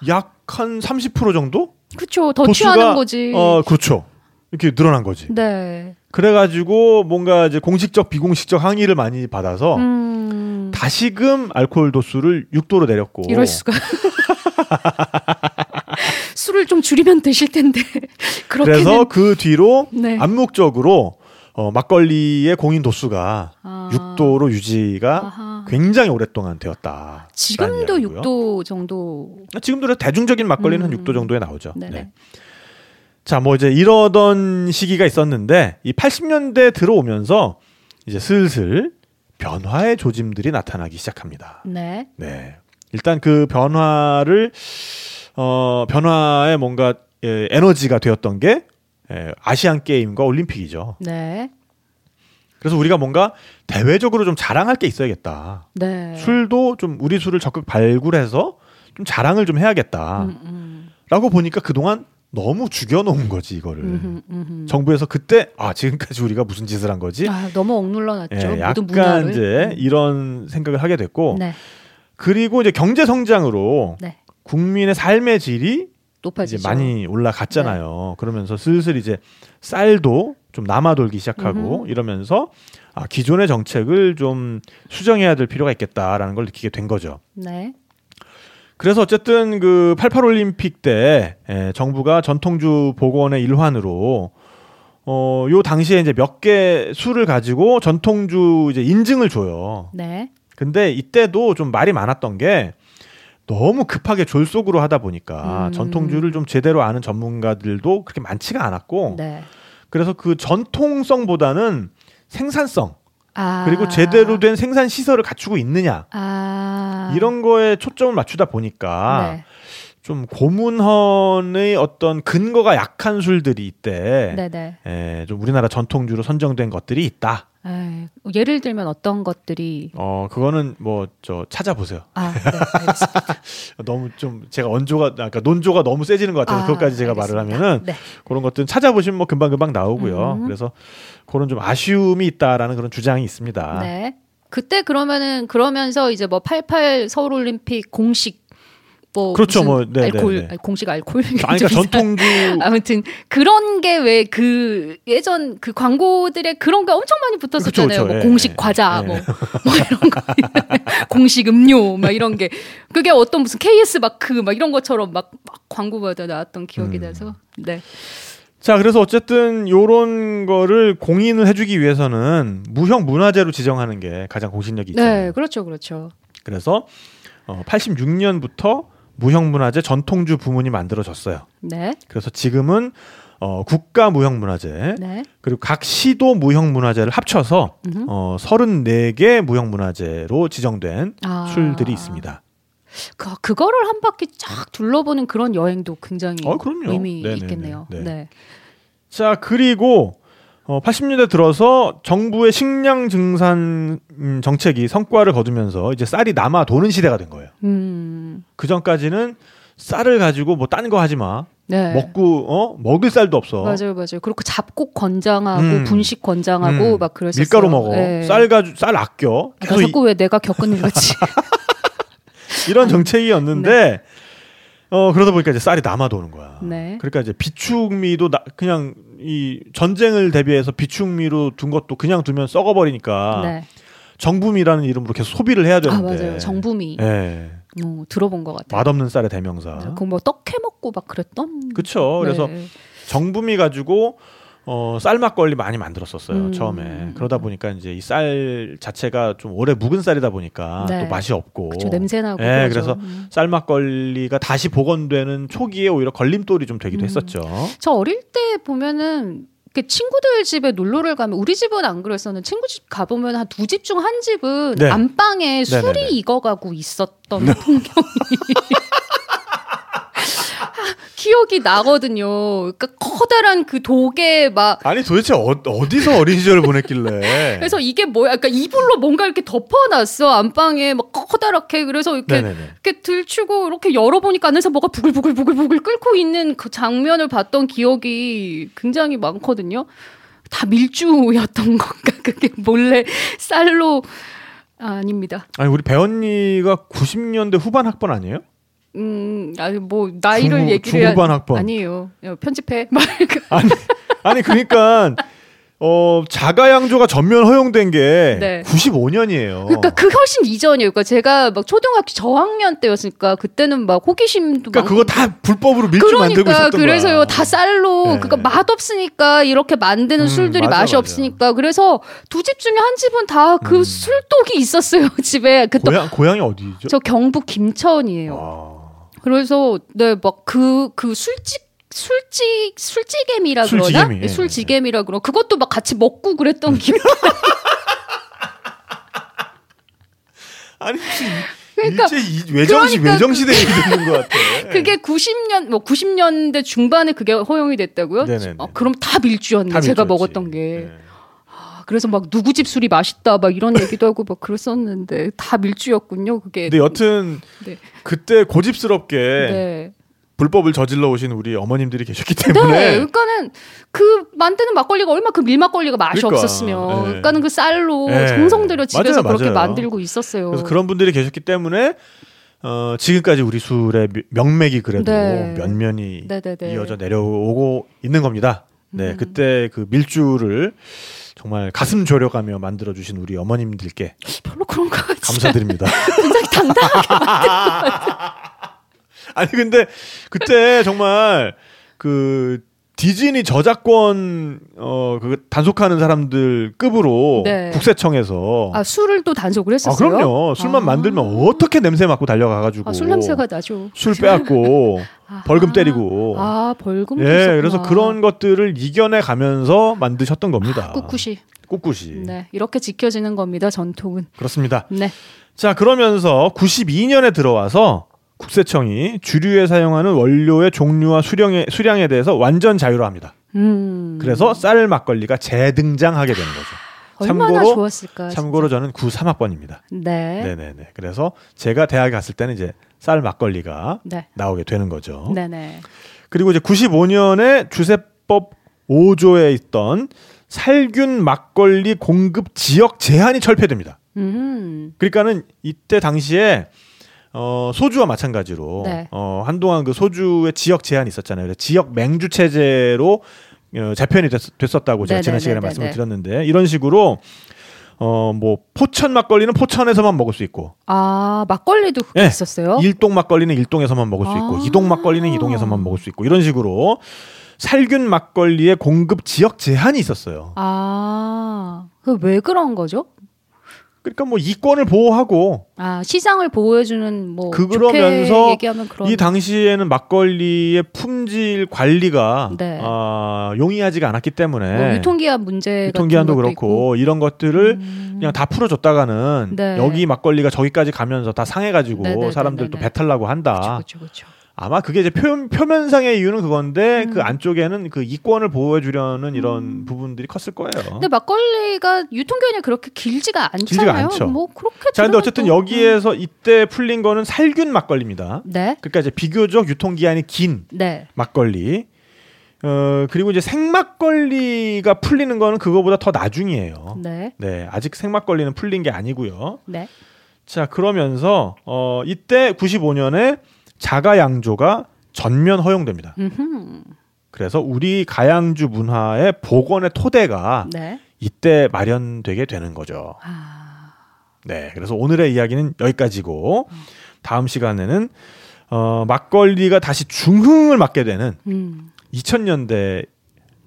약 한 30% 정도? 그쵸, 더 도수가, 취하는 거지. 어, 그렇죠. 이렇게 늘어난 거지. 네. 그래가지고 뭔가 이제 공식적 비공식적 항의를 많이 받아서 음. 다시금 알코올 도수를 6도로 내렸고 이럴 수가. 술을 좀 줄이면 되실 텐데. 그래서 그 뒤로 네. 암묵적으로 어, 막걸리의 공인 도수가 아. 6도로 유지가 아하. 굉장히 오랫동안 되었다. 지금도 6도 정도. 지금도 대중적인 막걸리는 음. 한 6도 정도에 나오죠. 네네. 네. 자, 뭐 이제 이러던 시기가 있었는데 이 80년대 들어오면서 이제 슬슬 변화의 조짐들이 나타나기 시작합니다. 네. 네. 일단 그 변화를 어 변화의 뭔가 예, 에너지가 되었던 게 예, 아시안 게임과 올림픽이죠. 네. 그래서 우리가 뭔가 대외적으로 좀 자랑할 게 있어야겠다. 네. 술도 좀 우리 술을 적극 발굴해서 좀 자랑을 좀 해야겠다. 음, 음. 라고 보니까 그동안 너무 죽여놓은 거지 이거를. 음흠, 음흠. 정부에서 그때 아 지금까지 우리가 무슨 짓을 한 거지? 아, 너무 억눌러 놨죠. 예, 약간 문화를. 이제 이런 생각을 하게 됐고 네. 그리고 이제 경제 성장으로 네. 국민의 삶의 질이 높아지죠. 이제 많이 올라갔잖아요. 그러면서 슬슬 이제 쌀도 좀 남아돌기 시작하고 음흠. 이러면서 아, 기존의 정책을 좀 수정해야 될 필요가 있겠다라는 걸 느끼게 된 거죠. 네. 그래서 어쨌든 그 88 올림픽 때 에, 정부가 전통주 복원의 일환으로 어, 요 당시에 이제 몇개 술을 가지고 전통주 이제 인증을 줘요. 네. 근데 이때도 좀 말이 많았던 게 너무 급하게 졸속으로 하다 보니까 음. 전통주를 좀 제대로 아는 전문가들도 그렇게 많지가 않았고 네. 그래서 그 전통성보다는 생산성 아. 그리고 제대로 된 생산 시설을 갖추고 있느냐 아. 이런 거에 초점을 맞추다 보니까 네. 좀 고문헌의 어떤 근거가 약한 술들이 있대. 네, 네. 에, 좀 우리나라 전통주로 선정된 것들이 있다. 에이, 예를 들면 어떤 것들이 어, 그거는 뭐 저 찾아보세요. 아, 네, 알겠습니다. 너무 좀 제가 언조가 아까 논조가 너무 세지는 것 같아서 아, 그것까지 제가 말을 알겠습니다. 하면은 네. 그런 것들은 찾아보시면 뭐 금방 금방 나오고요. 음. 그래서 그런 좀 아쉬움이 있다라는 그런 주장이 있습니다. 네. 그때 그러면은 그러면서 이제 뭐 88 서울 올림픽 공식 뭐 그렇죠, 뭐, 네, 알콜 네, 네. 공식 알콜 아니, 그러니까 전통주 아무튼 그런 게 왜 그 예전 그 광고들에 그런 게 엄청 많이 붙었었잖아요. 그쵸, 그쵸, 뭐 예, 공식 예. 과자 예. 뭐, 뭐 이런 거 공식 음료 막 이런 게 그게 어떤 무슨 KS 마크 막 이런 것처럼 막, 막 광고마다 나왔던 기억이 음. 나서 네. 자, 그래서 어쨌든 요런 거를 공인을 해주기 위해서는 무형 문화재로 지정하는 게 가장 공신력이 있잖아요. 네, 그렇죠. 그렇죠. 그래서 어, 86년부터 무형문화재 전통주 부문이 만들어졌어요. 네. 그래서 지금은 어, 국가 무형문화재 네. 그리고 각 시도 무형문화재를 합쳐서 음흠. 어, 34개 무형문화재로 지정된 아. 술들이 있습니다. 그, 그거를 한 바퀴 쫙 둘러보는 그런 여행도 굉장히 어. 의미 네네네. 있겠네요. 네. 네. 자 그리고 어, 80년대 들어서 정부의 식량 증산 음, 정책이 성과를 거두면서 이제 쌀이 남아 도는 시대가 된 거예요. 음. 그 전까지는 쌀을 가지고 뭐 딴 거 하지 마. 네. 먹고 어 먹을 쌀도 없어. 맞아요, 맞아요. 그리고 잡곡 건장하고 음. 분식 건장하고 음. 막 그랬었어요. 밀가루 먹어. 네. 쌀 가지고 쌀 아껴. 나 계속 자꾸 왜 내가 겪은 일 같이. 이, 이런 정책이었는데 어 그러다 보니까 이제 쌀이 남아 도는 거야. 네. 그러니까 이제 비축미도 나, 그냥 이 전쟁을 대비해서 비축미로 둔 것도 그냥 두면 썩어 버리니까 네. 정부미라는 이름으로 계속 소비를 해야 아 되는데. 맞아요. 정부미. 예. 어, 들어본 것 같아요. 맛없는 쌀의 대명사. 그뭐 떡해 먹고 막 그랬던. 그쵸. 그래서 네. 정부미 가지고 어, 쌀 막걸리 많이 만들었었어요 음. 처음에 그러다 보니까 이제 이 쌀 자체가 좀 오래 묵은 쌀이다 보니까 네. 또 맛이 없고 그쵸 냄새 나고. 예, 그러죠. 그래서 음. 쌀 막걸리가 다시 복원되는 초기에 오히려 걸림돌이 좀 되기도 음. 했었죠. 저 어릴 때 보면은 이렇게 친구들 집에 놀러를 가면 우리 집은 안 그랬었는데 친구 집 가보면 한 두 집 중 한 집은 네. 안방에 술이 네네네. 익어가고 있었던 풍경이 기억이 나거든요. 그러니까 커다란 그 독에 막 아니 도대체 어, 어디서 어린 시절을 보냈길래? 그래서 이게 뭐야? 그러니까 이불로 뭔가 이렇게 덮어놨어 안방에 막 커다랗게 그래서 이렇게 네네네. 이렇게 들추고 이렇게 열어보니까 안에서 뭐가 부글부글 부글부글 끓고 있는 그 장면을 봤던 기억이 굉장히 많거든요. 다 밀주였던 건가? 그게 몰래 쌀로 아, 아닙니다. 아니 우리 배언니가 90년대 후반 학번 아니에요? 음, 아니 뭐 나이를 중후- 얘기를 해야- 중후반 학번. 아니에요. 야, 편집해. 아니 아니 그러니까 어 자가양조가 전면 허용된 게 네. 95년이에요. 그러니까 그 훨씬 이전이에요. 그러니까 제가 막 초등학교 저학년 때였으니까 그때는 막 호기심도 그러니까 그거 다 불법으로 밀주 만들고 그러니까 있었던 거야. 그래서요 다 쌀로 네. 그러니까 맛 없으니까 이렇게 만드는 음, 술들이 맞아, 맛이 맞아. 없으니까 그래서 두 집 중에 한 집은 다그 음. 술독이 있었어요 집에 그또 고향 고향이 어디죠? 저 경북 김천이에요. 아, 그래서 네막그그 술집 술집 술지개미라 그러나 예, 네, 술지개미라 그러 그것도 막 같이 먹고 그랬던 기억. 아니 그러니까- 일제 이- 외정시 그러니까 외정시대 얘기 듣는 것 같아. 그게 90년 뭐 90년대 중반에 그게 허용이 됐다고요? 네네네. 아, 그럼 다 밀주였네. 다 제가 밀주였지. 먹었던 게. 네. 아, 그래서 막 누구 집 술이 맛있다 막 이런 얘기도 하고 막 그랬었는데 다 밀주였군요. 그게. 근데 여튼 네. 그때 고집스럽게 네. 불법을 저질러 오신 우리 어머님들이 계셨기 네. 때문에 그러니까는 그 만드는 막걸리가 얼마 그 밀막걸리가 맛이 그러니까, 없었으면 네. 그러니까는 그 쌀로 네. 정성 들여 집에서 맞아요, 그렇게 맞아요. 만들고 있었어요. 그래서 그런 분들이 계셨기 때문에 어, 지금까지 우리 술의 미- 명맥이 그래도 네. 면면이 네네네. 이어져 내려오고 있는 겁니다. 네, 음. 그때 그 밀주를 정말 가슴 졸여가며 만들어 주신 우리 어머님들께 별로 그런 거 같지. 감사드립니다. 굉장히 당당하게. 아니 근데 그때 정말 그 디즈니 저작권 어그 단속하는 사람들 급으로 네. 국세청에서 아 술을 또 단속을 아, 했었어요. 그럼요. 술만 아. 만들면 어떻게 냄새 맡고 달려가 가지고 아, 술 냄새가 나죠. 술 빼앗고 아. 벌금 때리고 아 벌금. 예 그래서 그런 것들을 이겨내 가면서 만드셨던 겁니다. 꿋꿋이. 꿋꿋이 네 이렇게 지켜지는 겁니다. 전통은. 그렇습니다. 네. 자 그러면서 92년에 들어와서 국세청이 주류에 사용하는 원료의 종류와 수량에 수량에 대해서 완전 자유로 합니다. 음. 그래서 쌀 막걸리가 재등장하게 되는 거죠. 참고로- 좋았을까. 참고로 저는 93학번입니다. 진짜. 네. 네네네. 그래서 제가 대학에 갔을 때는 이제 쌀 막걸리가 네. 나오게 되는 거죠. 네네. 그리고 이제 95년에 주세법 5조에 있던 살균 막걸리 공급 지역 제한이 철폐됩니다. 음. 그러니까는 이때 당시에 어, 소주와 마찬가지로 네. 어, 한동안 그 소주의 지역 제한이 있었잖아요. 그래서 지역 맹주 체제로 어, 재편이 됐, 었다고 제가 지난 시간에 네네네네네. 말씀을 드렸는데 이런 식으로 어, 뭐 포천 막걸리는 포천에서만 먹을 수 있고 아 막걸리도 그게 네. 있었어요. 일동 막걸리는 일동에서만 먹을 수 있고 아. 이동 막걸리는 이동에서만 먹을 수 있고 이런 식으로 살균 막걸리의 공급 지역 제한이 있었어요. 아, 그 왜 그런 거죠? 그러니까 뭐 이권을 보호하고 아 시장을 보호해주는 뭐 그러면서 좋게 얘기하면 그런 이 당시에는 막걸리의 품질 관리가 네. 아, 용이하지가 않았기 때문에 뭐 유통기한 문제 유통기한도 그렇고 이런 것들을 음. 그냥 다 풀어줬다가는 네. 여기 막걸리가 저기까지 가면서 다 상해가지고 네네네네네. 사람들 또 배탈 나고 한다. 그렇죠, 그렇죠. 아마 그게 이제 표, 표면상의 이유는 그건데 음. 그 안쪽에는 그 이권을 보호해주려는 이런 부분들이 컸을 거예요. 근데 막걸리가 유통기한이 그렇게 길지가 않잖아요. 길지가 않죠. 뭐 그렇게. 자, 근데 어쨌든 또, 여기에서 이때 풀린 거는 살균 막걸리입니다. 음. 네, 그러니까 이제 비교적 유통기한이 긴 네. 막걸리. 어, 그리고 이제 생막걸리가 풀리는 거는 그거보다 더 나중이에요. 네, 네, 아직 생막걸리는 풀린 게 아니고요. 네. 자, 그러면서 어, 이때 95년에 자가 양조가 전면 허용됩니다. 음흠. 그래서 우리 가양주 문화의 복원의 토대가 네. 이때 마련되게 되는 거죠. 아, 네, 그래서 오늘의 이야기는 여기까지고 다음 시간에는 어, 막걸리가 다시 중흥을 맞게 되는 음. 2000년대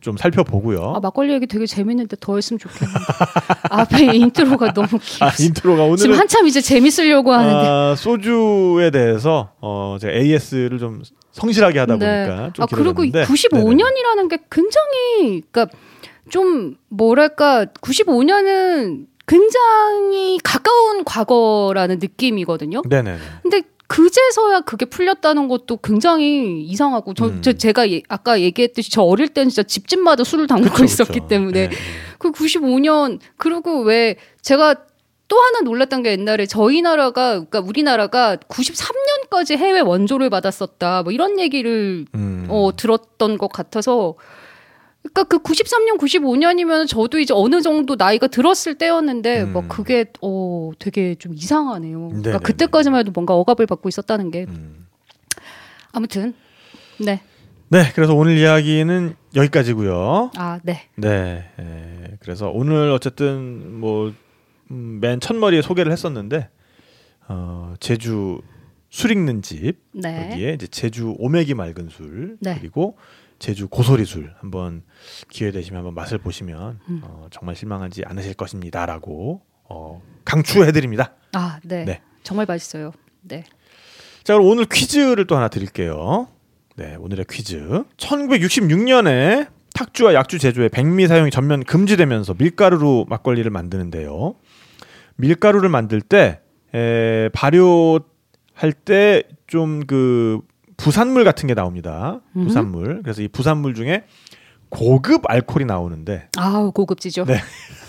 좀 살펴보고요. 아 막걸리 얘기 되게 재밌는데 더 했으면 좋겠는데 앞에 intro가 너무 길어. 아, intro가 지금 오늘은 한참 이제 재밌으려고 하는데. 아, 소주에 대해서 어, 제가 AS를 좀 성실하게 하다 보니까 좀 아 그리고 길어졌는데 95년이라는 게 굉장히 그러니까 좀 뭐랄까 95년은 굉장히 가까운 과거라는 느낌이거든요. 네네네. 근데 그제서야 그게 풀렸다는 것도 굉장히 이상하고 저, 음. 저 제가 예- 아까 얘기했듯이 저 어릴 때는 진짜 집집마다 술을 담그고 그쵸, 있었기 그쵸. 때문에 네. 그 95년 그리고 왜 제가 또 하나 놀랐던 게 옛날에 저희 나라가 그러니까 우리나라가 93년까지 해외 원조를 받았었다 뭐 이런 얘기를 음. 어 들었던 것 같아서 그러니까 그 93년, 95년이면 저도 이제 어느 정도 나이가 들었을 때였는데 음. 뭐 그게 어 되게 좀 이상하네요. 네네네. 그러니까 그때까지만 해도 뭔가 억압을 받고 있었다는 게 음. 아무튼 네. 네, 그래서 오늘 이야기는 여기까지고요. 아, 네. 네, 에, 그래서 오늘 어쨌든 뭐 음, 맨 첫머리에 소개를 했었는데 어, 제주 술 익는 집 네. 여기에 이제 제주 오메기 맑은 술 네. 그리고 제주 고소리 술 한번 기회 되시면 한번 맛을 보시면 음. 어, 정말 실망하지 않으실 것입니다라고 어, 강추해드립니다. 아, 네. 네. 정말 맛있어요. 네. 자 그럼 오늘 퀴즈를 또 하나 드릴게요. 네 오늘의 퀴즈. 1966년에 탁주와 약주 제조의 백미 사용이 전면 금지되면서 밀가루로 막걸리를 만드는데요. 밀가루를 만들 때 에, 발효할 때 좀 그 부산물 같은 게 나옵니다. 음. 부산물. 그래서 이 부산물 중에 고급 알코올이 나오는데 아우, 고급지죠. 네.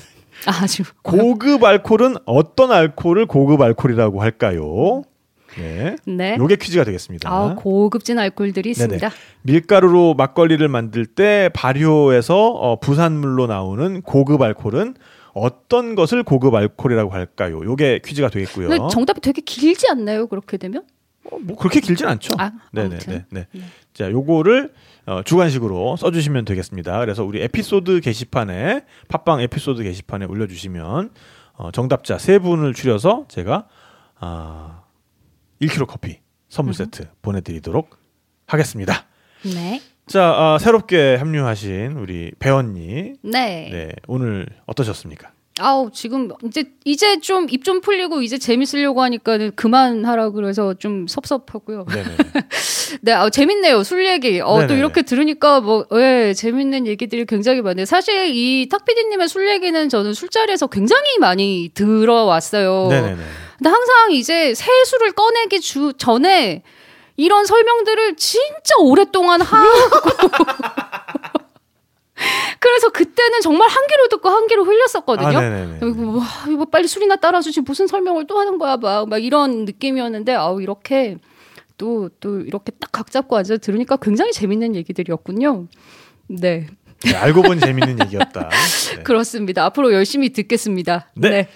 아주 고급 알코올은 어떤 알코올을 고급 알코올이라고 할까요? 네. 네. 요게 퀴즈가 되겠습니다. 아, 고급진 알코올들이 있습니다. 밀가루로 막걸리를 만들 때 발효해서 어, 부산물로 나오는 고급 알코올은 어떤 것을 고급 알코올이라고 할까요? 요게 퀴즈가 되겠고요. 정답이 되게 길지 않나요? 그렇게 되면? 어, 뭐 그렇게 길진 않죠. 아, 네네네. 아무튼. 네. 네. 자, 요거를 어, 주관식으로 써주시면 되겠습니다. 그래서 우리 에피소드 게시판에 팟빵 에피소드 게시판에 올려주시면 어, 정답자 세 분을 추려서 제가 아, 1kg 커피 선물 세트 보내드리도록 하겠습니다. 네. 자, 아, 새롭게 합류하신 우리 배언니, 네. 네 오늘 어떠셨습니까? 아우 지금 이제 이제 좀 입 좀 풀리고 이제 재밌으려고 하니까는 그만하라 그래서 좀 섭섭하고요. 네, 아, 재밌네요 술 얘기. 어, 또. 이렇게 들으니까 뭐, 예, 재밌는 얘기들이 굉장히 많네요. 사실 이 탁피디님의 술 얘기는 저는 술자리에서 굉장히 많이 들어왔어요. 네네네. 근데 항상 이제 새 술을 꺼내기 주 전에 이런 설명들을 진짜 오랫동안 하고. 그래서 그때는 정말 한 귀로 듣고 한 귀로 흘렸었거든요. 아, 네네네. 이거 와, 이거 빨리 술이나 따라주지 무슨 설명을 또 하는 거야 막, 막 이런 느낌이었는데 아우 이렇게 또 또 이렇게 딱 각 잡고 앉아 들으니까 굉장히 재밌는 얘기들이었군요. 네, 네, 알고 보니 재밌는 얘기였다. 네. 그렇습니다. 앞으로 열심히 듣겠습니다. 네. 네.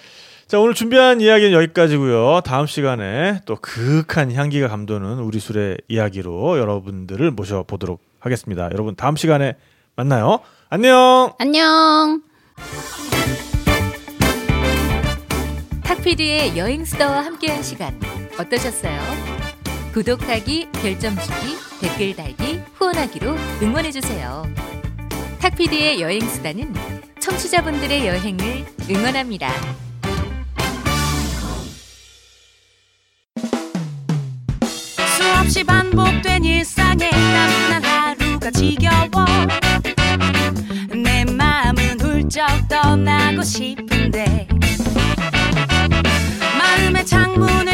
자 오늘 준비한 이야기는 여기까지고요. 다음 시간에 또 그윽한 향기가 감도는 우리 술의 이야기로 여러분들을 모셔보도록 하겠습니다. 여러분 다음 시간에 만나요. 안녕. 안녕. 탁피디의 여행스타와 함께한 시간 어떠셨어요? 구독하기, 별점 주기, 댓글 달기, 후원하기로 응원해주세요. 탁피디의 여행수다는 청취자분들의 여행을 응원합니다. 수없이 반복된 일상에 나른한 하루가 지겨워 슬쩍 떠나고 싶은데 마음의 창문을